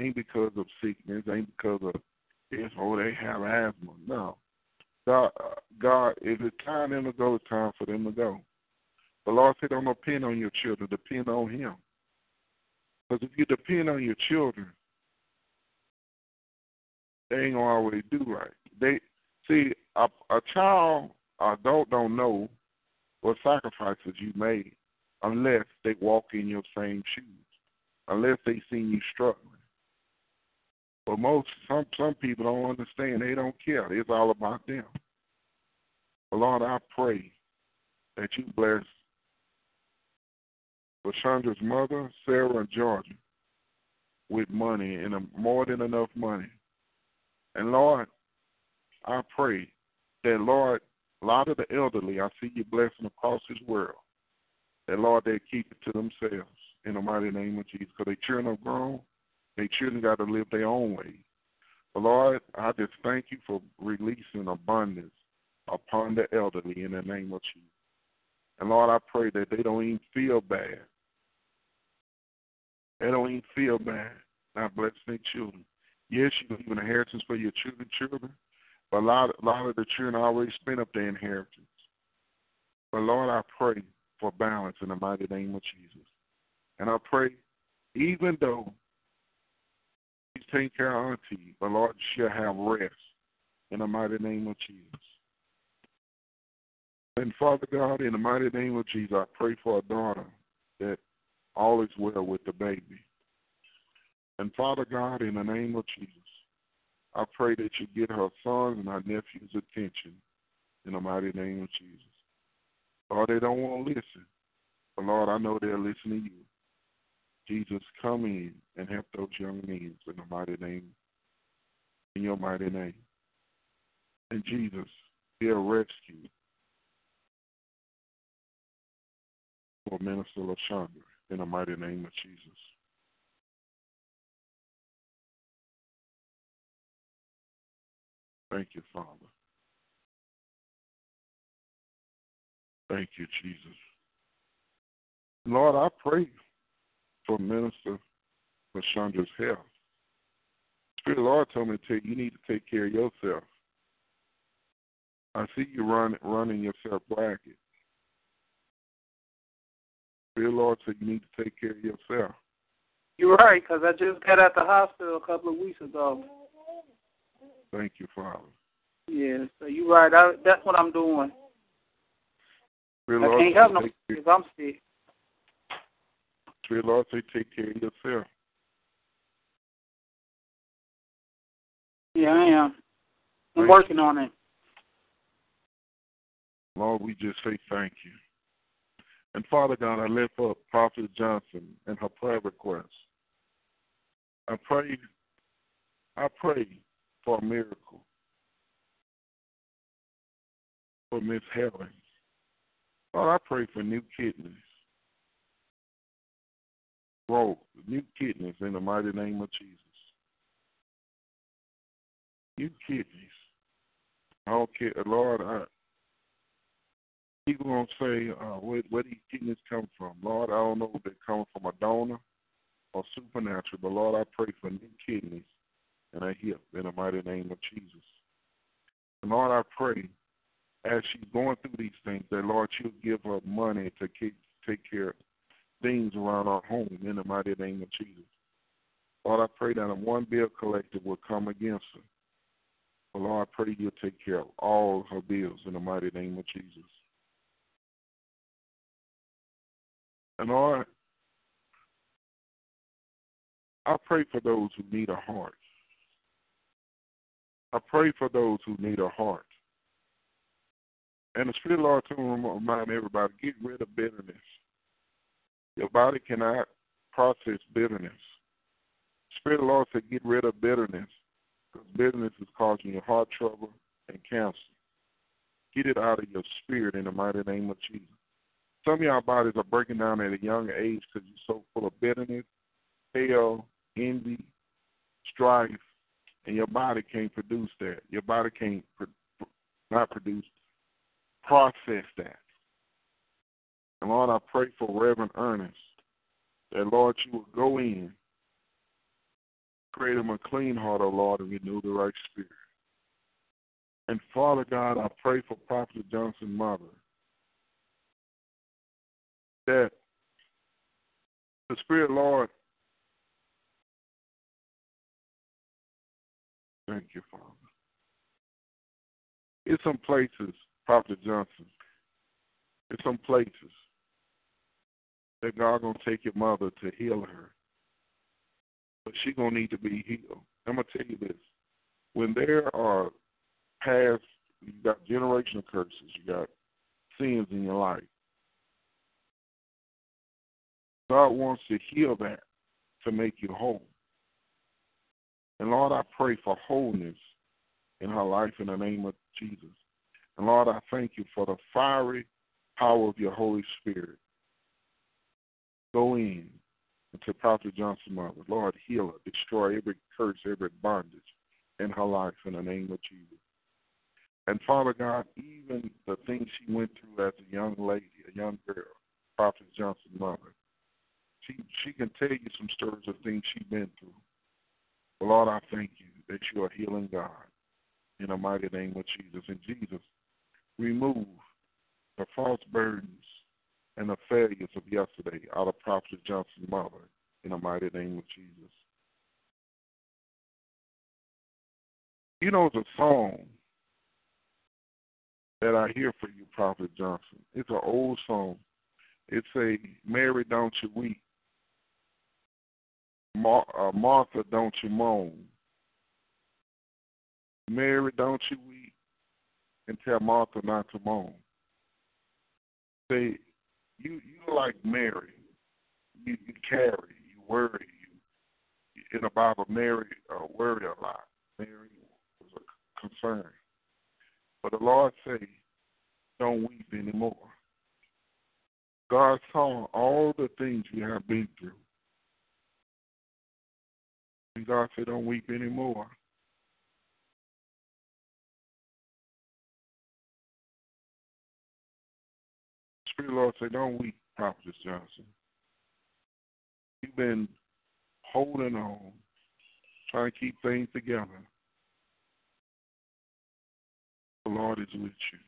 Ain't because of sickness, ain't because of this, oh, they have asthma. No. God, God, if it's time them to go, it's time for them to go. The Lord said, don't depend on your children, depend on Him. Because if you depend on your children, they ain't gonna always do right. They see a, a child, adult don't know what sacrifices you made unless they walk in your same shoes, unless they seen you struggling. But most some some people don't understand. They don't care. It's all about them. But Lord, I pray that you bless Lashandra's mother, Sarah and Georgia, with money and uh, more than enough money and Lord, I pray that, Lord, a lot of the elderly, I see you blessing across this world, that, Lord, they keep it to themselves in the mighty name of Jesus. Because they children have grown, they children got to live their own way. But, Lord, I just thank you for releasing abundance upon the elderly in the name of Jesus. And, Lord, I pray that they don't even feel bad. They don't even feel bad. Not bless their children. Yes, you leave an inheritance for your children, children, but a lot, a lot of the children already spent up their inheritance. But Lord, I pray for balance in the mighty name of Jesus. And I pray, even though He's taking care of Auntie, but Lord, she'll have rest in the mighty name of Jesus. And Father God, in the mighty name of Jesus, I pray for a daughter that all is well with the baby. And Father God, in the name of Jesus, I pray that you get her sons and her nephews' attention in the mighty name of Jesus. Lord, they don't want to listen. But Lord, I know they're listening to you. Jesus, come in and help those young men in the mighty name, in your mighty name. And Jesus, be a rescue for Minister LaShondra in the mighty name of Jesus. Thank you, Father. Thank you, Jesus. Lord, I pray for Minister LaShondra's health. Spirit Lord told me to tell you, you need to take care of yourself. I see you run, running yourself ragged. Spirit Lord said you need to take care of yourself. You're right, because I just got out the hospital a couple of weeks ago. Thank you, Father. Yeah, so you're right. I, that's what I'm doing. I Lord can't help no if I'm sick. Spirit Lord say take care of yourself. Yeah, I am. I'm Thank working on it. Lord, we just say thank you. And Father God, I lift up Prophet Johnson and her prayer request. I pray, I pray for a miracle for Miss Helen. Lord, I pray for new kidneys. Growth, new kidneys in the mighty name of Jesus. New kidneys. Okay, Lord, I, people gonna say, uh, where where these kidneys come from? Lord, I don't know if they come from a donor or supernatural, but Lord, I pray for new kidneys and a hip in the mighty name of Jesus. And Lord, I pray as she's going through these things that Lord, you'll give her money to keep, take care of things around our home in the mighty name of Jesus. Lord, I pray that a one bill collector will come against her. But Lord, I pray you'll take care of all her bills in the mighty name of Jesus. And Lord, I pray for those who need a heart. I pray for those who need a heart. And the Spirit of the Lord to remind everybody, get rid of bitterness. Your body cannot process bitterness. Spirit of the Lord said, get rid of bitterness because bitterness is causing you heart trouble and cancer. Get it out of your spirit in the mighty name of Jesus. Some of y'all bodies are breaking down at a young age because you're so full of bitterness, hell, envy, strife, and your body can't produce that. Your body can't not produce, process that. And Lord, I pray for Reverend Ernest that Lord, you will go in, create him a clean heart, O Lord, and renew the right spirit. And Father God, I pray for Prophet Johnson mother that the Spirit, Lord, thank you, Father. In some places, Prophet Johnson, in some places that God gonna take your mother to heal her, but she gonna need to be healed. I'm gonna tell you this: when there are past, you got generational curses, you got sins in your life. God wants to heal that to make you whole. And Lord, I pray for wholeness in her life in the name of Jesus. And Lord, I thank you for the fiery power of your Holy Spirit. Go in into Prophet Johnson mother. Lord, heal her, destroy every curse, every bondage in her life in the name of Jesus. And Father God, even the things she went through as a young lady, a young girl, Prophet Johnson's mother, she she can tell you some stories of things she's been through. Lord, I thank you that you are healing God in the mighty name of Jesus. And Jesus, remove the false burdens and the failures of yesterday out of Prophet Johnson's mother in the mighty name of Jesus. You know, it's a song that I hear for you, Prophet Johnson. It's an old song. It's a Mary, don't you weep. Mar- uh, Martha, don't you moan. Mary, don't you weep, and tell Martha not to moan. Say, you you like Mary. You, you carry, you worry. You, in the Bible, Mary uh, worried a lot. Mary was a concern. But the Lord say, don't weep anymore. God saw all the things you have been through. And God said, don't weep anymore. Spirit Lord said, don't weep, Prophetess Johnson. You've been holding on, trying to keep things together. The Lord is with you.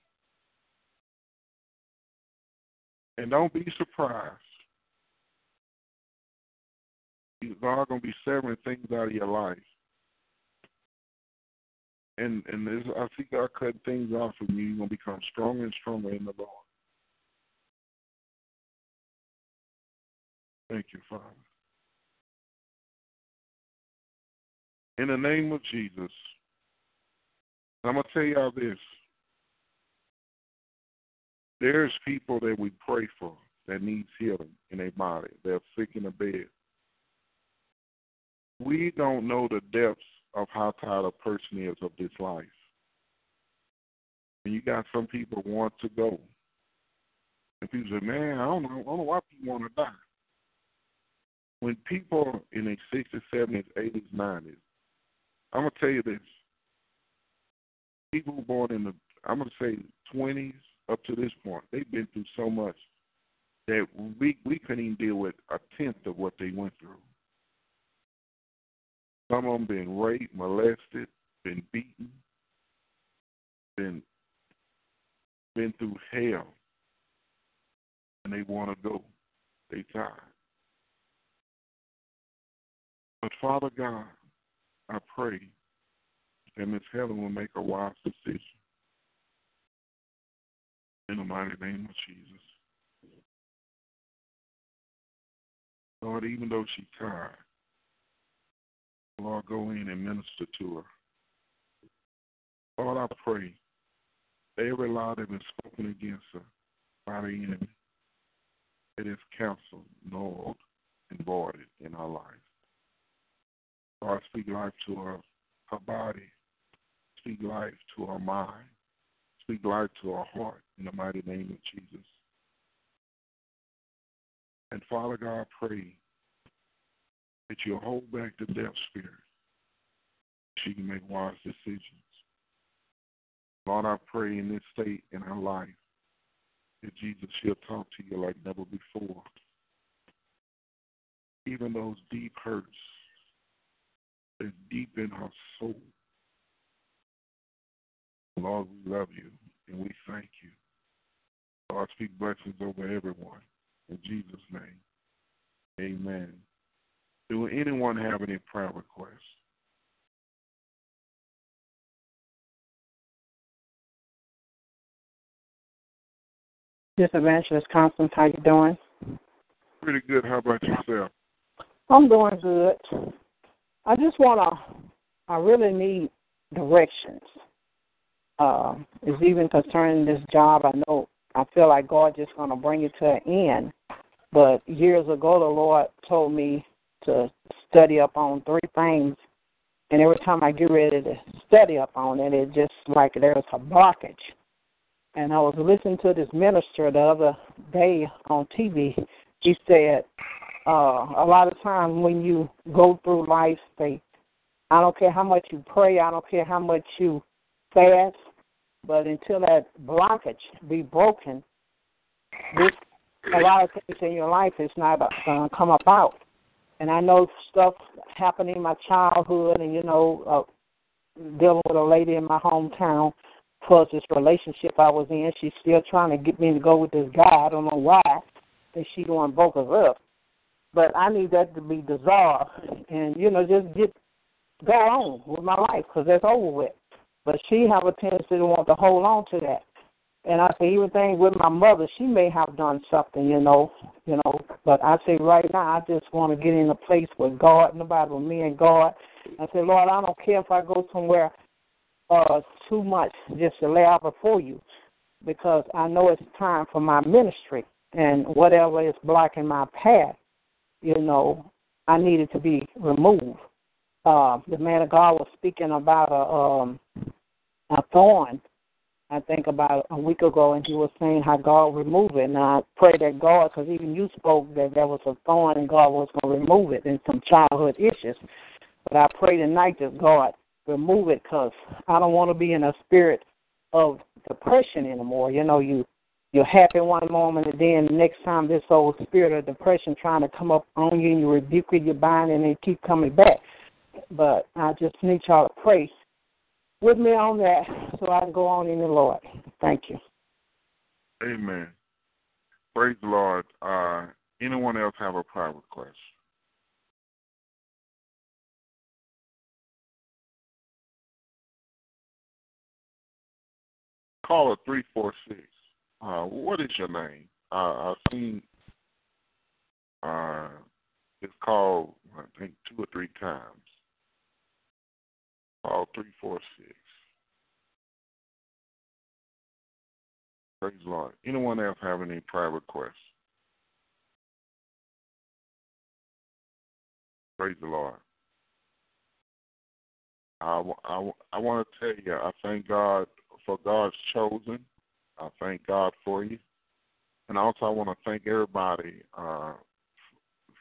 And don't be surprised. God gonna be severing things out of your life. And and this, I see God cutting things off from you. You're gonna become stronger and stronger in the Lord. Thank you, Father. In the name of Jesus, I'm gonna tell y'all this. There's people that we pray for that needs healing in their body. They're sick in the bed. We don't know the depths of how tired a person is of this life. And you got some people want to go. And people say, Man, I don't know, I don't know why people want to die. When people in their sixties, seventies, eighties, nineties, I'm gonna tell you this. People born in the I'm gonna say twenties, up to this point. They've been through so much that we we couldn't even deal with a tenth of what they went through. Some of them been raped, molested, been beaten, been been through hell, and they want to go. They tired. But Father God, I pray that Miss Helen will make a wise decision in the mighty name of Jesus. Lord, even though she's tired, Lord, go in and minister to her. Lord, I pray every lie that has been spoken against her by the enemy, it is canceled, nulled, and voided in our life. Lord, speak life to her, her body. Speak life to her mind. Speak life to our heart in the mighty name of Jesus. And Father God, pray that you'll hold back the deaf spirit. She can make wise decisions. Lord, I pray in this state in her life that Jesus she'll talk to you like never before. Even those deep hurts that deep in her soul Lord, we love you and we thank you. Lord, speak blessings over everyone. In Jesus' name, amen. Do anyone have any prayer requests? This Evangelist Constance, how you doing? Pretty good. How about yourself? I'm doing good. I just want to, I really need directions uh, is even concerning this job. I know I feel like God just going to bring it to an end. But years ago, the Lord told me to study up on three things, and every time I get ready to study up on it, it just like there's a blockage. And I was listening to this minister the other day on TV. He said, uh, a lot of times when you go through life, they, I don't care how much you pray, I don't care how much you fast, but until that blockage be broken, this a lot of things in your life is not going to come about. And I know stuff happened in my childhood, and you know, uh, dealing with a lady in my hometown. Plus, this relationship I was in, she's still trying to get me to go with this guy. I don't know why. And she going broke us up. But I need that to be dissolved, and you know, just get go on with my life because that's over with. But she have a tendency to want to hold on to that. And I say even things with my mother, she may have done something, you know, you know. But I say right now, I just want to get in a place with God, nobody but me and God. I say, Lord, I don't care if I go somewhere uh, too much just to lay out before you because I know it's time for my ministry and whatever is blocking my path, you know, I needed to be removed. Uh, the man of God was speaking about a um, a thorn. I think about a week ago, and he was saying how God remove it. And I pray that God, because even you spoke that there was a thorn, and God was going to remove it and some childhood issues. But I pray tonight that God remove it, because I don't want to be in a spirit of depression anymore. You know, you you're happy one moment, and then the next time this old spirit of depression trying to come up on you, and you rebuke it, you bind, and it keep coming back. But I just need y'all to pray with me on that so I can go on in the Lord. Thank you. Amen. Praise the Lord. Uh, anyone else have a prayer request? Caller 346. Uh, what is your name? Uh, I've seen uh, it's called, I think, two or three times. Call 346. Praise the Lord. Anyone else have any prayer requests? Praise the Lord. I, I, I want to tell you, I thank God for God's chosen. I thank God for you. And also, I want to thank everybody uh,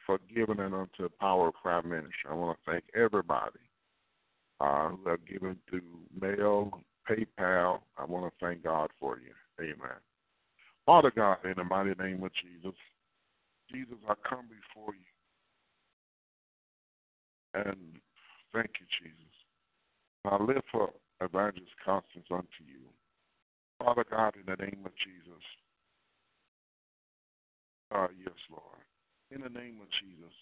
for giving it unto the Power of Prayer Ministry. I want to thank everybody uh, who have given through mail, PayPal. I want to thank God for you. Amen. Father God, in the mighty name of Jesus, Jesus, I come before you and thank you, Jesus. I lift up Evangelist Constance unto you. Father God, in the name of Jesus. Uh, yes, Lord. In the name of Jesus.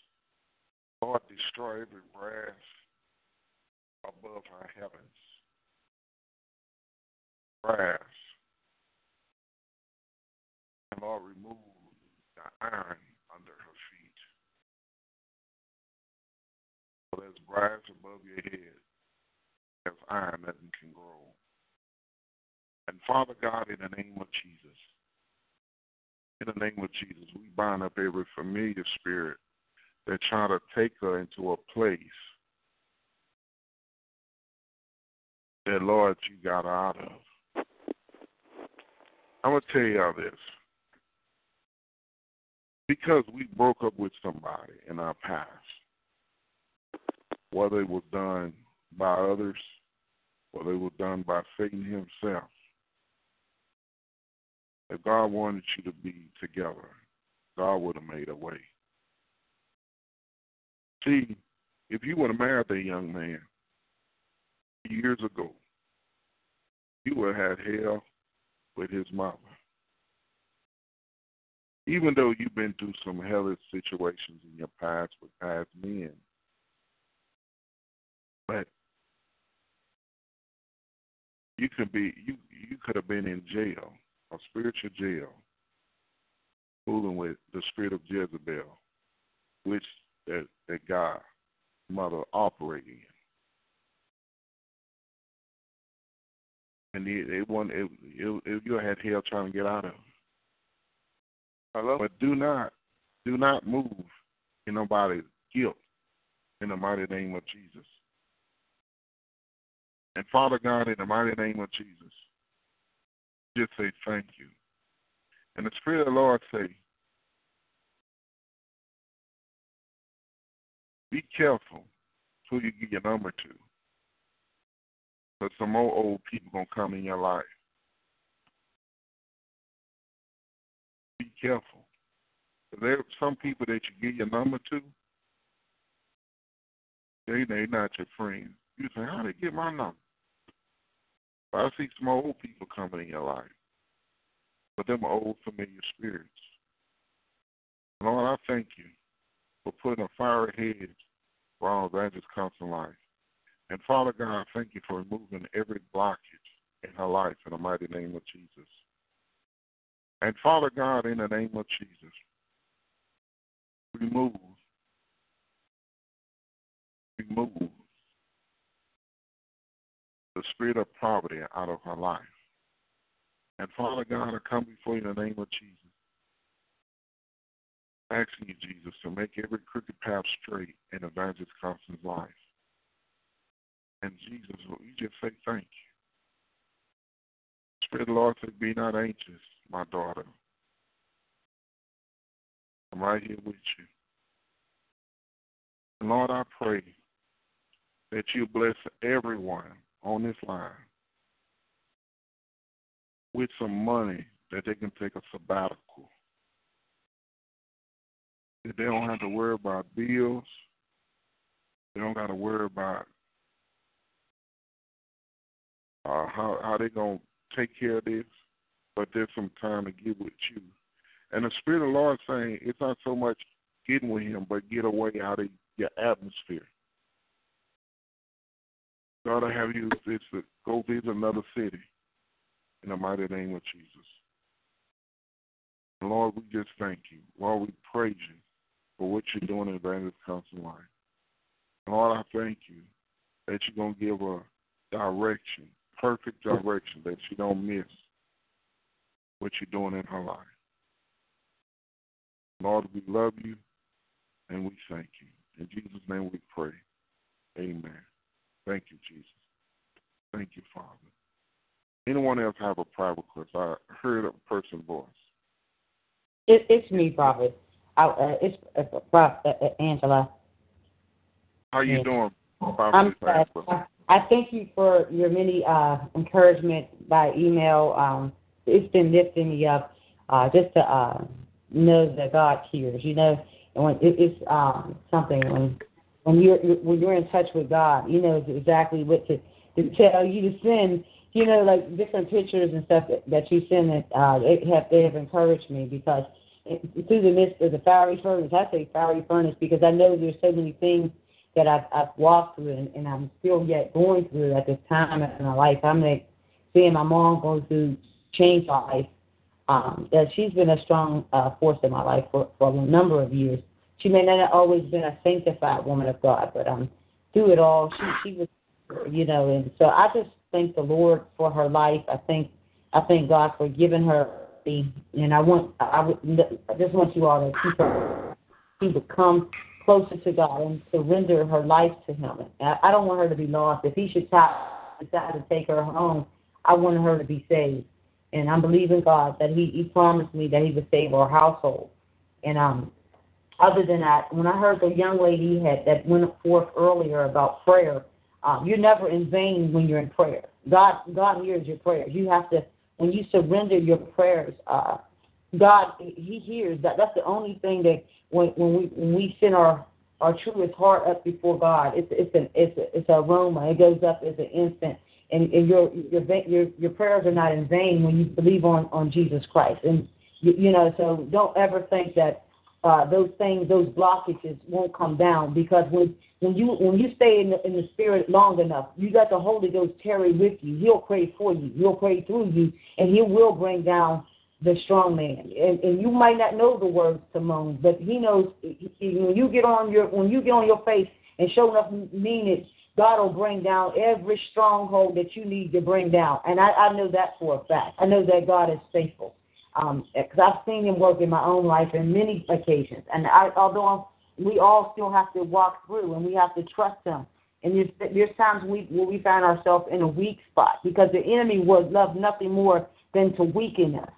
Lord, destroy every brass above our heavens. Brass. And Lord, remove the iron under her feet. So there's brass above your head. There's iron that can grow. And Father God, in the name of Jesus, in the name of Jesus, we bind up every familiar spirit that try to take her into a place that, Lord, you got out of. I'm going to tell y'all this. Because we broke up with somebody in our past, whether it was done by others, whether it was done by Satan himself, if God wanted you to be together, God would have made a way. See, if you would have married that young man years ago, you would have had hell with his mother. Even though you've been through some hellish situations in your past with past men, but you could be you you could have been in jail a spiritual jail, fooling with the spirit of Jezebel, which that, that God, mother, operating in. And it, it, one, it, it, it, you had hell trying to get out of. Hello? But do not, do not move in nobody's guilt in the mighty name of Jesus. And Father God, in the mighty name of Jesus, just say thank you. And the Spirit of the Lord say, be careful who you give your number to. Because some more old people going to come in your life. Careful. There are some people that you give your number to, they they not your friends. You say, how they get my number? I see some old people coming in your life, but them are old familiar spirits. Lord, I thank you for putting a fire hedge around Evangelist Constance life. And Father God, thank you for removing every blockage in her life in the mighty name of Jesus. And Father God, in the name of Jesus, remove, remove the spirit of poverty out of her life. And Father God, I come before you in the name of Jesus. Asking you, Jesus, to make every crooked path straight in Evangelist Constance's life. And Jesus, we just say thank you. Spirit of the Lord said, Be not anxious, my daughter. I'm right here with you. And Lord, I pray that you bless everyone on this line with some money that they can take a sabbatical. That they don't have to worry about bills. They don't got to worry about uh, how how they gonna take care of this. But there's some time to get with you. And the Spirit of the Lord is saying it's not so much getting with Him, but get away out of your atmosphere. God, I have you to go visit another city in the mighty name of Jesus. Lord, we just thank you. Lord, we praise you for what you're doing in Evangelist Council life. Lord, I thank you that you're going to give a direction, perfect direction, that you don't miss what you're doing in her life. Lord, we love you and we thank you. In Jesus' name we pray. Amen. Thank you, Jesus. Thank you, Father. Anyone else have a prayer request? I heard a person's voice. It, it's me, Prophet. I, uh, it's uh, Prophet uh, uh, Angela. How you doing, I'm, uh, I thank you for your many uh, encouragement by email. Um, it's been lifting me up uh, just to uh, know that God hears. You know, and when it, it's um, something when when you're when you're in touch with God, you know exactly what to to tell you to send. You know, like different pictures and stuff that, that you send. That uh, they have they have encouraged me because through the midst of the fiery furnace, I say fiery furnace because I know there's so many things that I've, I've walked through and, and I'm still yet going through at this time in my life. I'm like seeing my mom go through change life. Um, that she's been a strong uh, force in my life for, for a number of years she may not have always been a sanctified woman of God, but um, through it all, she she was, you know, and so I just thank the Lord for her life. I think I thank God for giving her and I want I I just want you all to keep her she would come closer to God and surrender her life to Him. I, I don't want her to be lost. If He should decide to take her home, I want her to be saved. And I'm believing God that He He promised me that He would save our household. And um other than that, when I heard the young lady had that went forth earlier about prayer, um, you're never in vain when you're in prayer. God, God hears your prayers. You have to when you surrender your prayers. Uh, God, He hears that. That's the only thing that when when we when we send our our truest heart up before God, it's it's an it's a, it's an aroma. It goes up as an incense, and, and your your your your prayers are not in vain when you believe on on Jesus Christ. And you, you know, so don't ever think that uh, those things, those blockages won't come down because when when you when you stay in the, in the spirit long enough, you got the Holy Ghost tarry with you. He'll pray for you. He'll pray through you, and He will bring down the strong man. And, and you might not know the words to moan, but He knows. He, when you get on your when you get on your face and show enough mean it, God will bring down every stronghold that you need to bring down. And I, I know that for a fact. I know that God is faithful because um, I've seen him work in my own life in many occasions. And I, although we all still have to walk through and we have to trust him. And there's, there's times we, where we find ourselves in a weak spot because the enemy would love nothing more than to weaken us,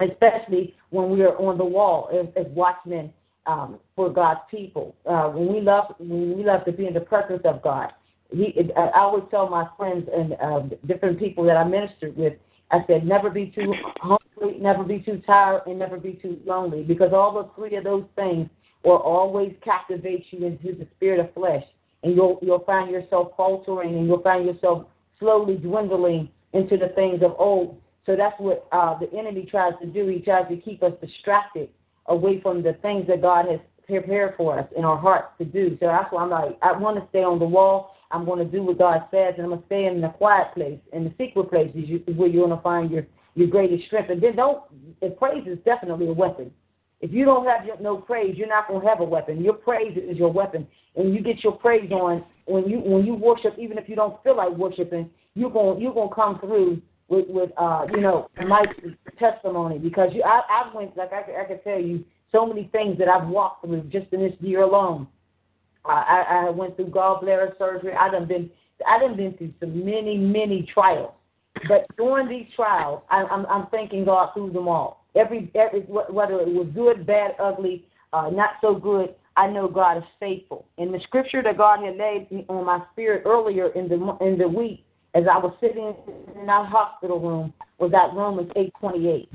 especially when we are on the wall as, as watchmen um, for God's people. Uh, when we love, when we love to be in the presence of God, he, I always tell my friends and uh, different people that I ministered with, I said, never be too hungry, never be too tired, and never be too lonely, because all the three of those things will always captivate you into the spirit of flesh, and you'll you'll find yourself faltering, and you'll find yourself slowly dwindling into the things of old. So that's what uh, the enemy tries to do. He tries to keep us distracted away from the things that God has prepared for us in our hearts to do. So that's why I'm like, I want to stay on the wall. I'm going to do what God says, and I'm going to stay in the quiet place, in the secret place is, you, where you're going to find your your greatest strength. And then don't, the praise is definitely a weapon. If you don't have your, no praise, you're not going to have a weapon. Your praise is your weapon, and you get your praise on when you when you worship. Even if you don't feel like worshiping, you're going you're going to come through with with uh you know my testimony because you I I've went like I I can tell you so many things that I've walked through just in this year alone. I I went through gallbladder surgery. I done been I done been through some many many trials, but during these trials, I, I'm I'm thanking God through them all. Every every whether it was good, bad, ugly, uh, not so good. I know God is faithful. And the scripture that God had laid on my spirit earlier in the in the week as I was sitting in our hospital room was that Romans 8:28.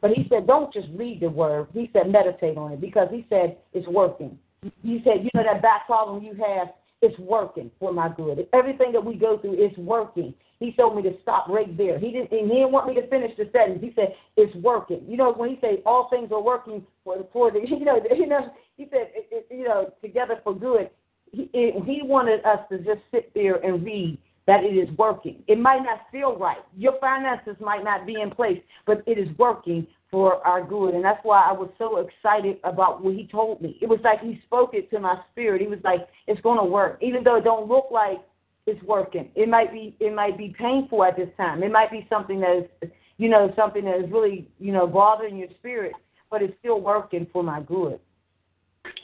But he said, don't just read the word. He said, meditate on it because he said it's working. He said, you know that back problem you have, it's working for my good. Everything that we go through is working. He told me to stop right there. He didn't, and he didn't want me to finish the sentence. He said it's working. You know, when he said all things are working for the for the, [LAUGHS] you know, you know, he said, it, it, you know, together for good. He, it, he wanted us to just sit there and read that it is working. It might not feel right. Your finances might not be in place, but it is working for our good. And that's why I was so excited about what he told me. It was like he spoke it to my spirit. He was like, it's going to work. Even though it don't look like it's working. It might be it might be painful at this time. It might be something that is you know, something that is really, you know, bothering your spirit, but it's still working for my good.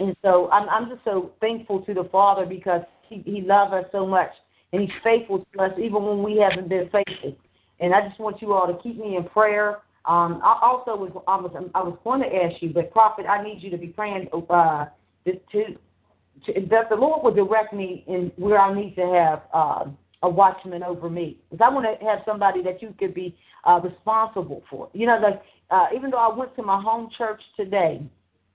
And so I'm I'm just so thankful to the Father because he, he loves us so much and He's faithful to us even when we haven't been faithful. And I just want you all to keep me in prayer. Um, I also was I was I was going to ask you, but Prophet, I need you to be praying uh, to, to that the Lord will direct me in where I need to have uh, a watchman over me. Because I want to have somebody that you could be uh, responsible for. You know, like uh, even though I went to my home church today,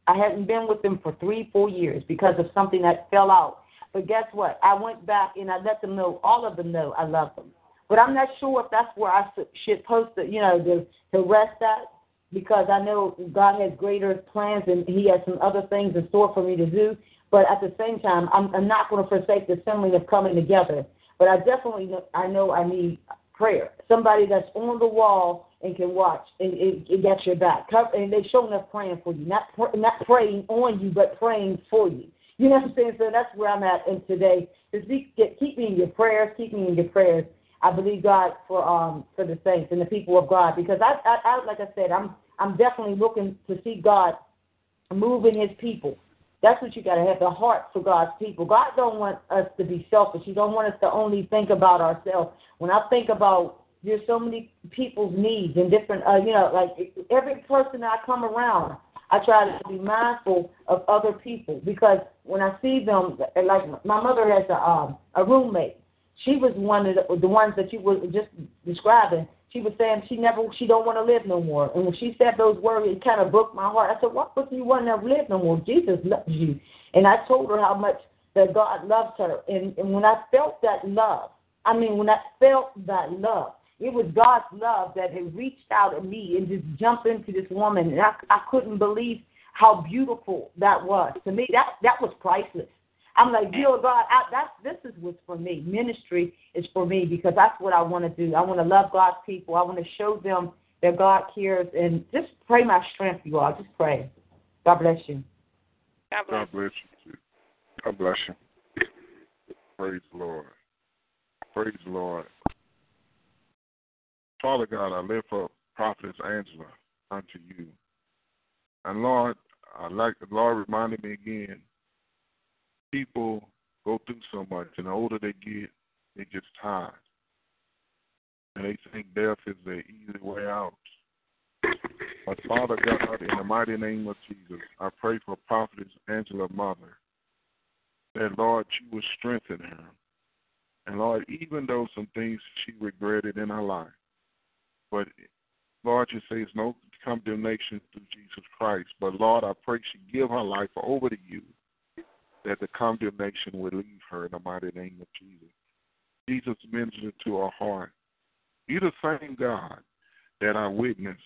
I hadn't been with them for three, four years because of something that fell out. But guess what? I went back and I let them know, all of them know I love them. But I'm not sure if that's where I should post you know, to, to rest at because I know God has greater plans and He has some other things in store for me to do. But at the same time, I'm, I'm not going to forsake the assembling of coming together. But I definitely know, I know I need prayer. Somebody that's on the wall and can watch and it, it gets your back. And they showing up praying for you, not pr- not praying on you, but praying for you. You know what I'm saying? So that's where I'm at in today. Just get, keep me in your prayers. Keep me in your prayers. I believe God for um for the saints and the people of God because I, I, I like I said I'm I'm definitely looking to see God move in His people. That's what you got to have the heart for God's people. God don't want us to be selfish. He don't want us to only think about ourselves. When I think about there's so many people's needs and different, uh, you know, like every person I come around, I try to be mindful of other people because when I see them, like my mother has a um, a roommate. She was one of the, the ones that you were just describing. She was saying she never, she don't want to live no more. And when she said those words, it kind of broke my heart. I said, "What book you want to live no more? Jesus loves you." And I told her how much that God loves her. And, and when I felt that love, I mean, when I felt that love, it was God's love that had reached out at me and just jumped into this woman, and I, I couldn't believe how beautiful that was. To me, that that was priceless. I'm like, dear God, I, that's this is what's for me. Ministry is for me because that's what I want to do. I want to love God's people. I want to show them that God cares, and just pray my strength, you all. Just pray. God bless you. God bless, God bless you. God bless you. Praise the Lord. Praise the Lord. Father God, I lift up Prophetess Angela unto you. And Lord, I like the Lord reminded me again, people go through so much, and the older they get, they get tired. And they think death is the easy way out. But Father God, in the mighty name of Jesus, I pray for Prophetess Angela Mother, that Lord, you will strengthen her. And Lord, even though some things she regretted in her life, but Lord, you say no condemnation through Jesus Christ. But Lord, I pray she give her life over to you, that the condemnation would leave her in the mighty name of Jesus. Jesus ministered to her heart. You the same God that I witnessed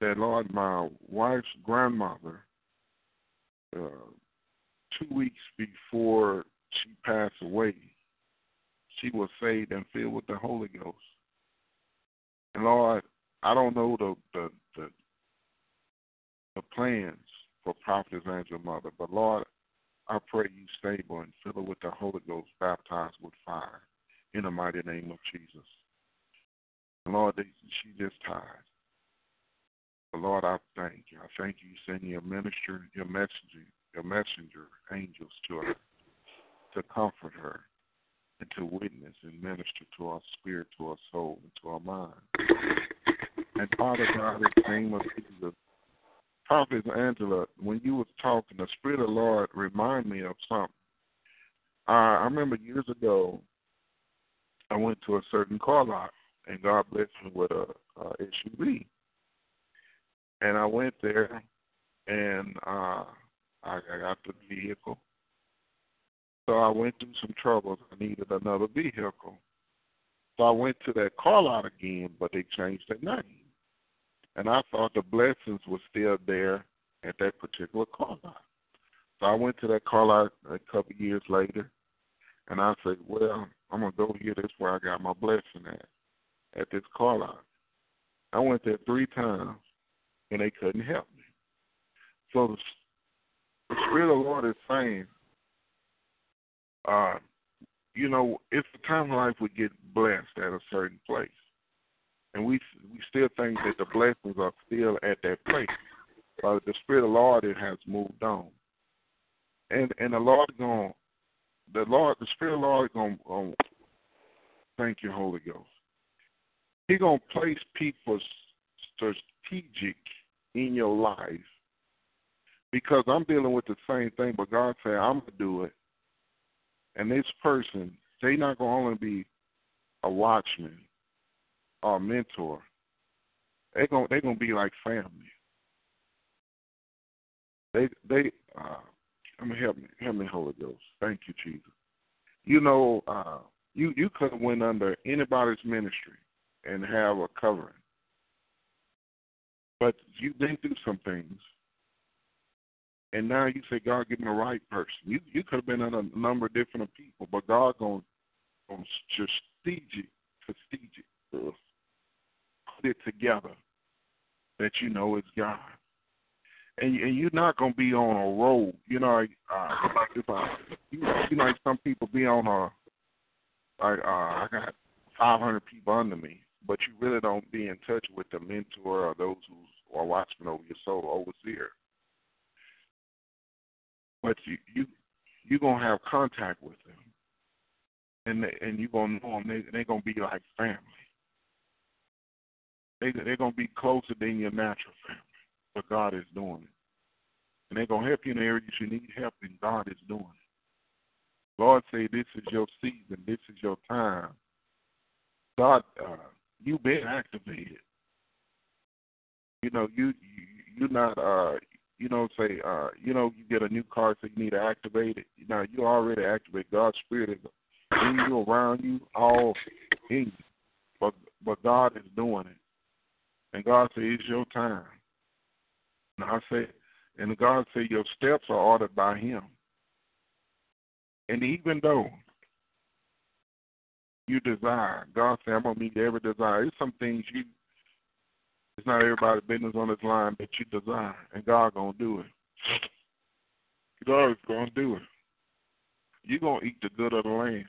that, Lord, my wife's grandmother, uh, two weeks before she passed away, she was saved and filled with the Holy Ghost. And Lord, I don't know the the the, the plans for Prophetess Angela Mother. But Lord, I pray you stable and fill her with the Holy Ghost, baptized with fire, in the mighty name of Jesus. And Lord, she just tired. But Lord, I thank you. I thank you sending your minister, your messenger, your messenger angels to her to comfort her and to witness and minister to our spirit, to our soul, and to our mind. [LAUGHS] And Father God, in the name of Jesus, Prophet Angela, when you was talking, the Spirit of the Lord remind me of something. Uh, I remember years ago, I went to a certain car lot, and God blessed me with a, a SUV. And I went there, and uh, I, I got the vehicle. So I went through some troubles. I needed another vehicle. So I went to that car lot again, but they changed their name. And I thought the blessings were still there at that particular car lot. So I went to that car lot a couple of years later, and I said, well, I'm to go here. That's where I got my blessing at, at this car lot. I went there three times, and they couldn't help me. So the Spirit of the Lord is saying, uh, you know, it's a time in life we get blessed at a certain place and we we still think that the blessings are still at that place. But the Spirit of the Lord it has moved on, and and the Lord going, the Lord, the Spirit of the Lord going, going thank you, Holy Ghost. He gonna place people strategic in your life because I'm dealing with the same thing, but God said I'm gonna do it, and this person they not gonna only be a watchman or mentor, they going they gonna be like family. They they uh I'm gonna help me help me Holy Ghost. Thank you, Jesus. You know, uh you you could have went under anybody's ministry and have a covering. But you they do some things and now you say, God, give me the right person. You you could have been under a number of different people, but God going on strategic, strategic, put it together that you know it's God. And, and you're not gonna be on a road, you know. Uh, if I, you, you know, like some people be on a, like uh, I got 500 people under me, but you really don't be in touch with the mentor or those who are watching over your soul, overseer. But you you you're gonna have contact with them, and they, and you're gonna know them. They they're gonna be like family. They they're gonna be closer than your natural family, but God is doing it, and they're gonna help you in areas you need help, and God is doing it. Lord say this is your season, this is your time. God, uh, you've been activated. You know, you, you you're not uh you know, say, uh, you know, you get a new car, so you need to activate it. Now you already activate. God's spirit is in you, around you, all in you. But but God is doing it. And God said, It's your time. And I said, and God said, Your steps are ordered by Him. And even though you desire, God said, I'm to meet every desire. There's some things you, not everybody's business on this line that you desire, and God to do it. God is to do it. You're going to eat the good of the land.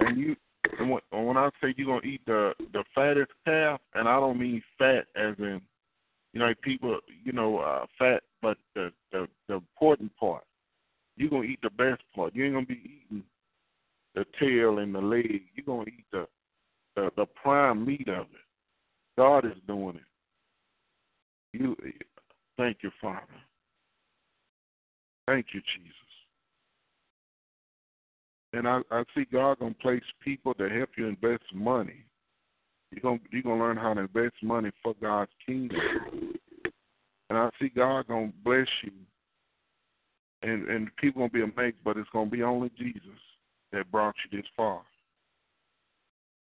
And you and when, I say you're gonna eat the the fattest calf, and I don't mean fat as in, you know, people, you know, uh, fat, but the the the important part. You're gonna eat the best part. You ain't gonna be eating the tail and the leg. You're gonna eat the the, the prime meat of it. God is doing it. You, thank you, Father. Thank you, Jesus. And I, I see God gonna place people to help you invest money. You're gonna you're gonna learn how to invest money for God's kingdom. And I see God gonna bless you and and people gonna be amazed, but it's gonna be only Jesus that brought you this far.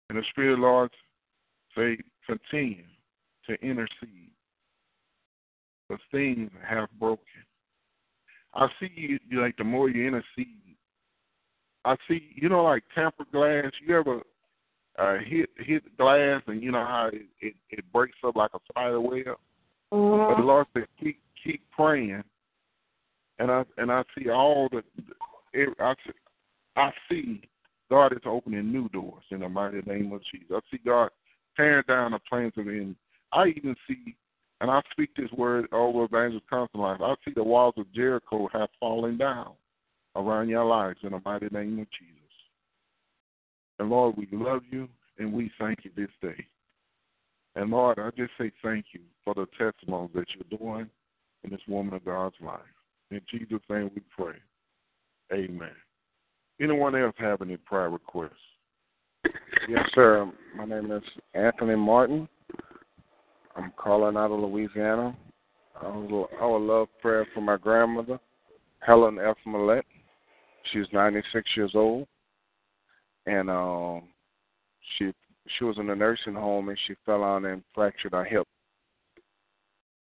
And the Spirit of the Lord say continue to intercede. Because things have broken. I see you, you like the more you intercede, I see, you know, like tempered glass. You ever uh, hit hit glass and you know how it, it, it breaks up like a spider web? Mm-hmm. But the Lord said, keep keep praying, and I and I see all the, I see, I see God is opening new doors in the mighty name of Jesus. I see God tearing down the plans of the enemy. I even see, and I speak this word over Evangelist Constantine. I see the walls of Jericho have fallen down around your lives in the mighty name of Jesus. And Lord, we love you and we thank you this day. And Lord, I just say thank you for the testimonies that you're doing in this woman of God's life. In Jesus' name we pray. Amen. Anyone else have any prayer requests? Yes, sir. My name is Anthony Martin. I'm calling out of Louisiana. I would, love prayer for my grandmother, Helen F. Millette. She's 96 years old, and um, she she was in a nursing home and she fell on and fractured her hip.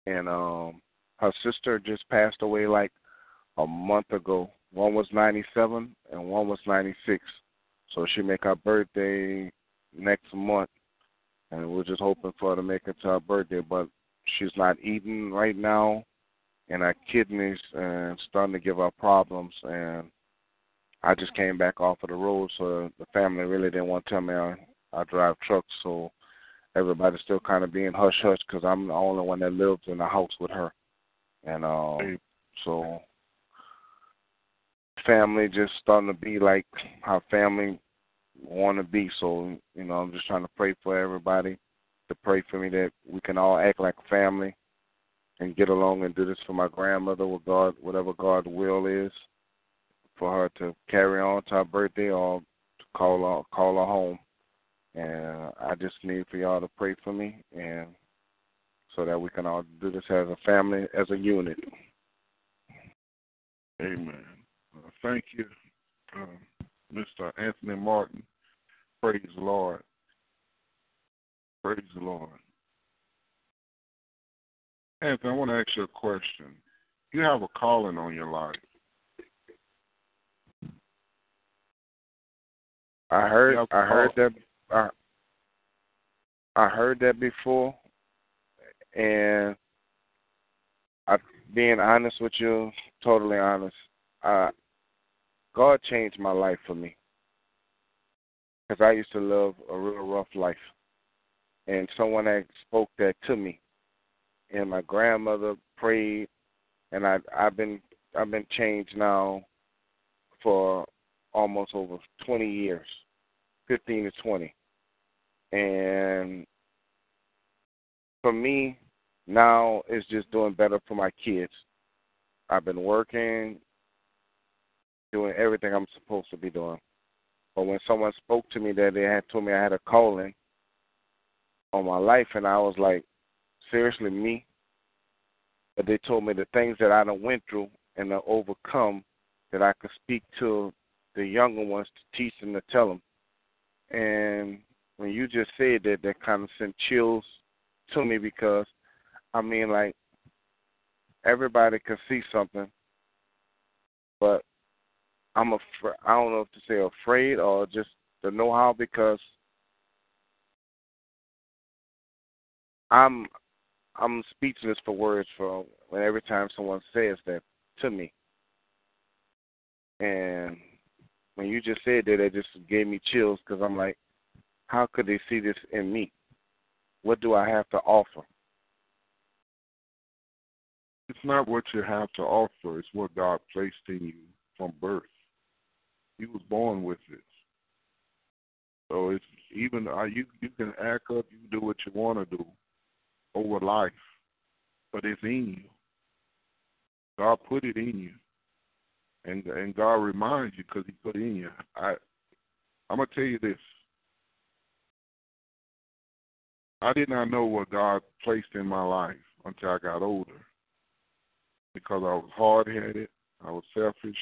And um, her sister just passed away like a month ago. One was 97 and one was 96. So she make her birthday next month, and we're just hoping for her to make it to her birthday. But she's not eating right now, and her kidneys and starting to give her problems. And I just came back off of the road, so the family really didn't want to tell me I, I drive trucks. So everybody's still kind of being hush hush because I'm the only one that lives in the house with her, and um, so family just starting to be like how family want to be. So, you know, I'm just trying to pray for everybody to pray for me that we can all act like family and get along and do this for my grandmother with God, whatever God's will is for her to carry on to her birthday or to call her, call her home. And I just need for y'all to pray for me and so that we can all do this as a family, as a unit. Amen. Uh, thank you, uh, Mr. Anthony Martin. Praise the Lord. Praise the Lord. Anthony, I want to ask you a question. You have a calling on your life. I heard I heard that I, I heard that before and I being honest with you, totally honest, uh God changed my life for me. Because I used to live a real rough life, and someone had spoke that to me, and my grandmother prayed, and I I've been I've been changed now for almost over 20 years, 15 to 20, and for me now it's just doing better for my kids. I've been working, doing everything I'm supposed to be doing. But when someone spoke to me that they had told me I had a calling on my life, and I was like, seriously, me? But they told me the things that I done went through and to overcome, that I could speak to the younger ones to teach them to tell them. And when you just said that, that kind of sent chills to me because, I mean, like, everybody can see something, but I'm afraid. I don't know if to say afraid or just the know-how because I'm I'm speechless for words for when every time someone says that to me. And when you just said that, it just gave me chills because I'm like, how could they see this in me? What do I have to offer? It's not what you have to offer, it's what God placed in you from birth. He was born with it. So it's even uh, you you can act up, you do what you want to do over life, but it's in you. God put it in you, and and God reminds you because He put it in you. I I'm gonna tell you this. I did not know what God placed in my life until I got older, because I was hard headed, I was selfish,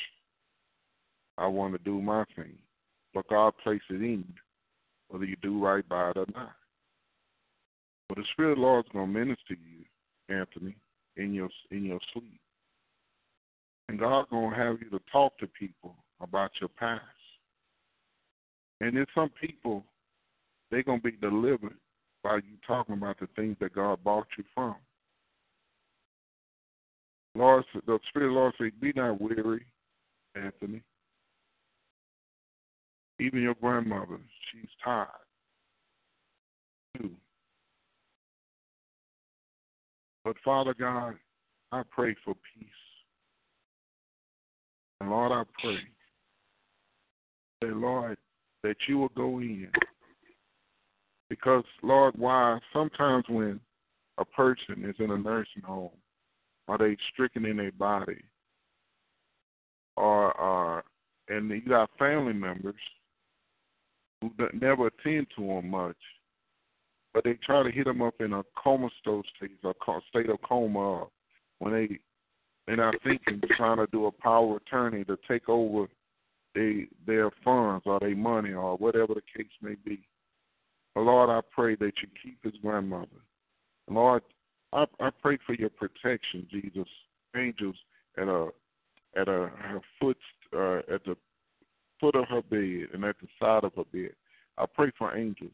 I want to do my thing. But God placed it in you, whether you do right by it or not. But the Spirit of the Lord is going to minister to you, Anthony, in your in your sleep. And God's going to have you to talk to people about your past. And then some people, they're going to be delivered by you talking about the things that God bought you from. Lord, the Spirit of the Lord said, Be not weary, Anthony. Even your grandmother, she's tired. Too. But Father God, I pray for peace. And Lord, I pray that, Lord, that you will go in. Because, Lord, why sometimes when a person is in a nursing home, are they stricken in their body? Or, uh, and you got family members who never attend to them much, but they try to hit them up in a comatose state, a state of coma, when they they're not thinking, trying to do a power attorney to take over they, their funds or their money or whatever the case may be. But Lord, I pray that you keep his grandmother. Lord, I, I pray for your protection, Jesus. Angels at a at a her foot uh, at the foot of her bed and at the side of her bed. I pray for angels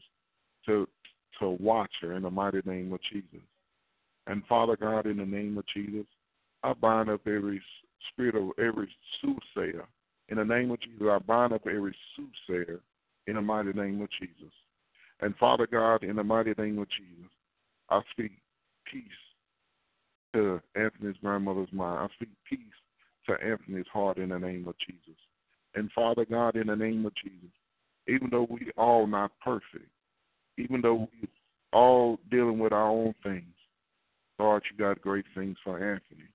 to to watch her in the mighty name of Jesus. And Father God, in the name of Jesus, I bind up every spirit of every soothsayer. In the name of Jesus, I bind up every soothsayer in the mighty name of Jesus. And Father God, in the mighty name of Jesus, I speak peace to Anthony's grandmother's mind. I speak peace to Anthony's heart in the name of Jesus. And Father God, in the name of Jesus, even though we all not perfect, even though we all dealing with our own things, Lord, you got great things for Anthony.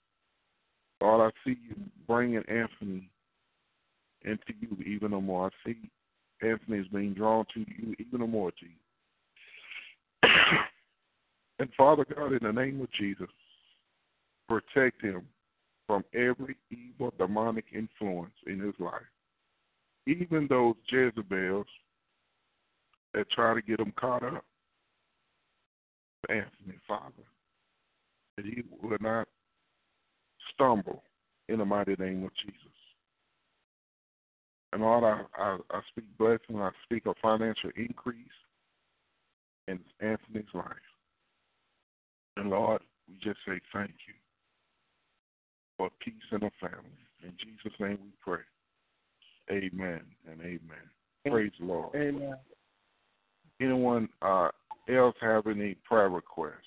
Lord, I see you bringing Anthony into you even more. I see Anthony is being drawn to you even more, Jesus. [COUGHS] and Father God, in the name of Jesus, protect him from every evil demonic influence in his life. Even those Jezebels that try to get him caught up. Anthony, Father, that he will not stumble in the mighty name of Jesus. And Lord, I, I, I speak blessing, I speak a financial increase in Anthony's life. And Lord, we just say thank you for peace in the family. In Jesus' name we pray. Amen and amen. Praise the Lord. Amen. Anyone uh, else have any prayer requests?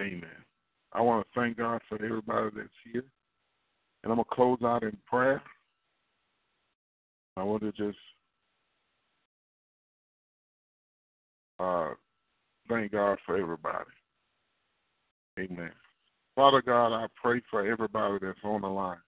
Amen. I want to thank God for everybody that's here. And I'm going to close out in prayer. I want to just uh, thank God for everybody. Amen. Father God, I pray for everybody that's on the line.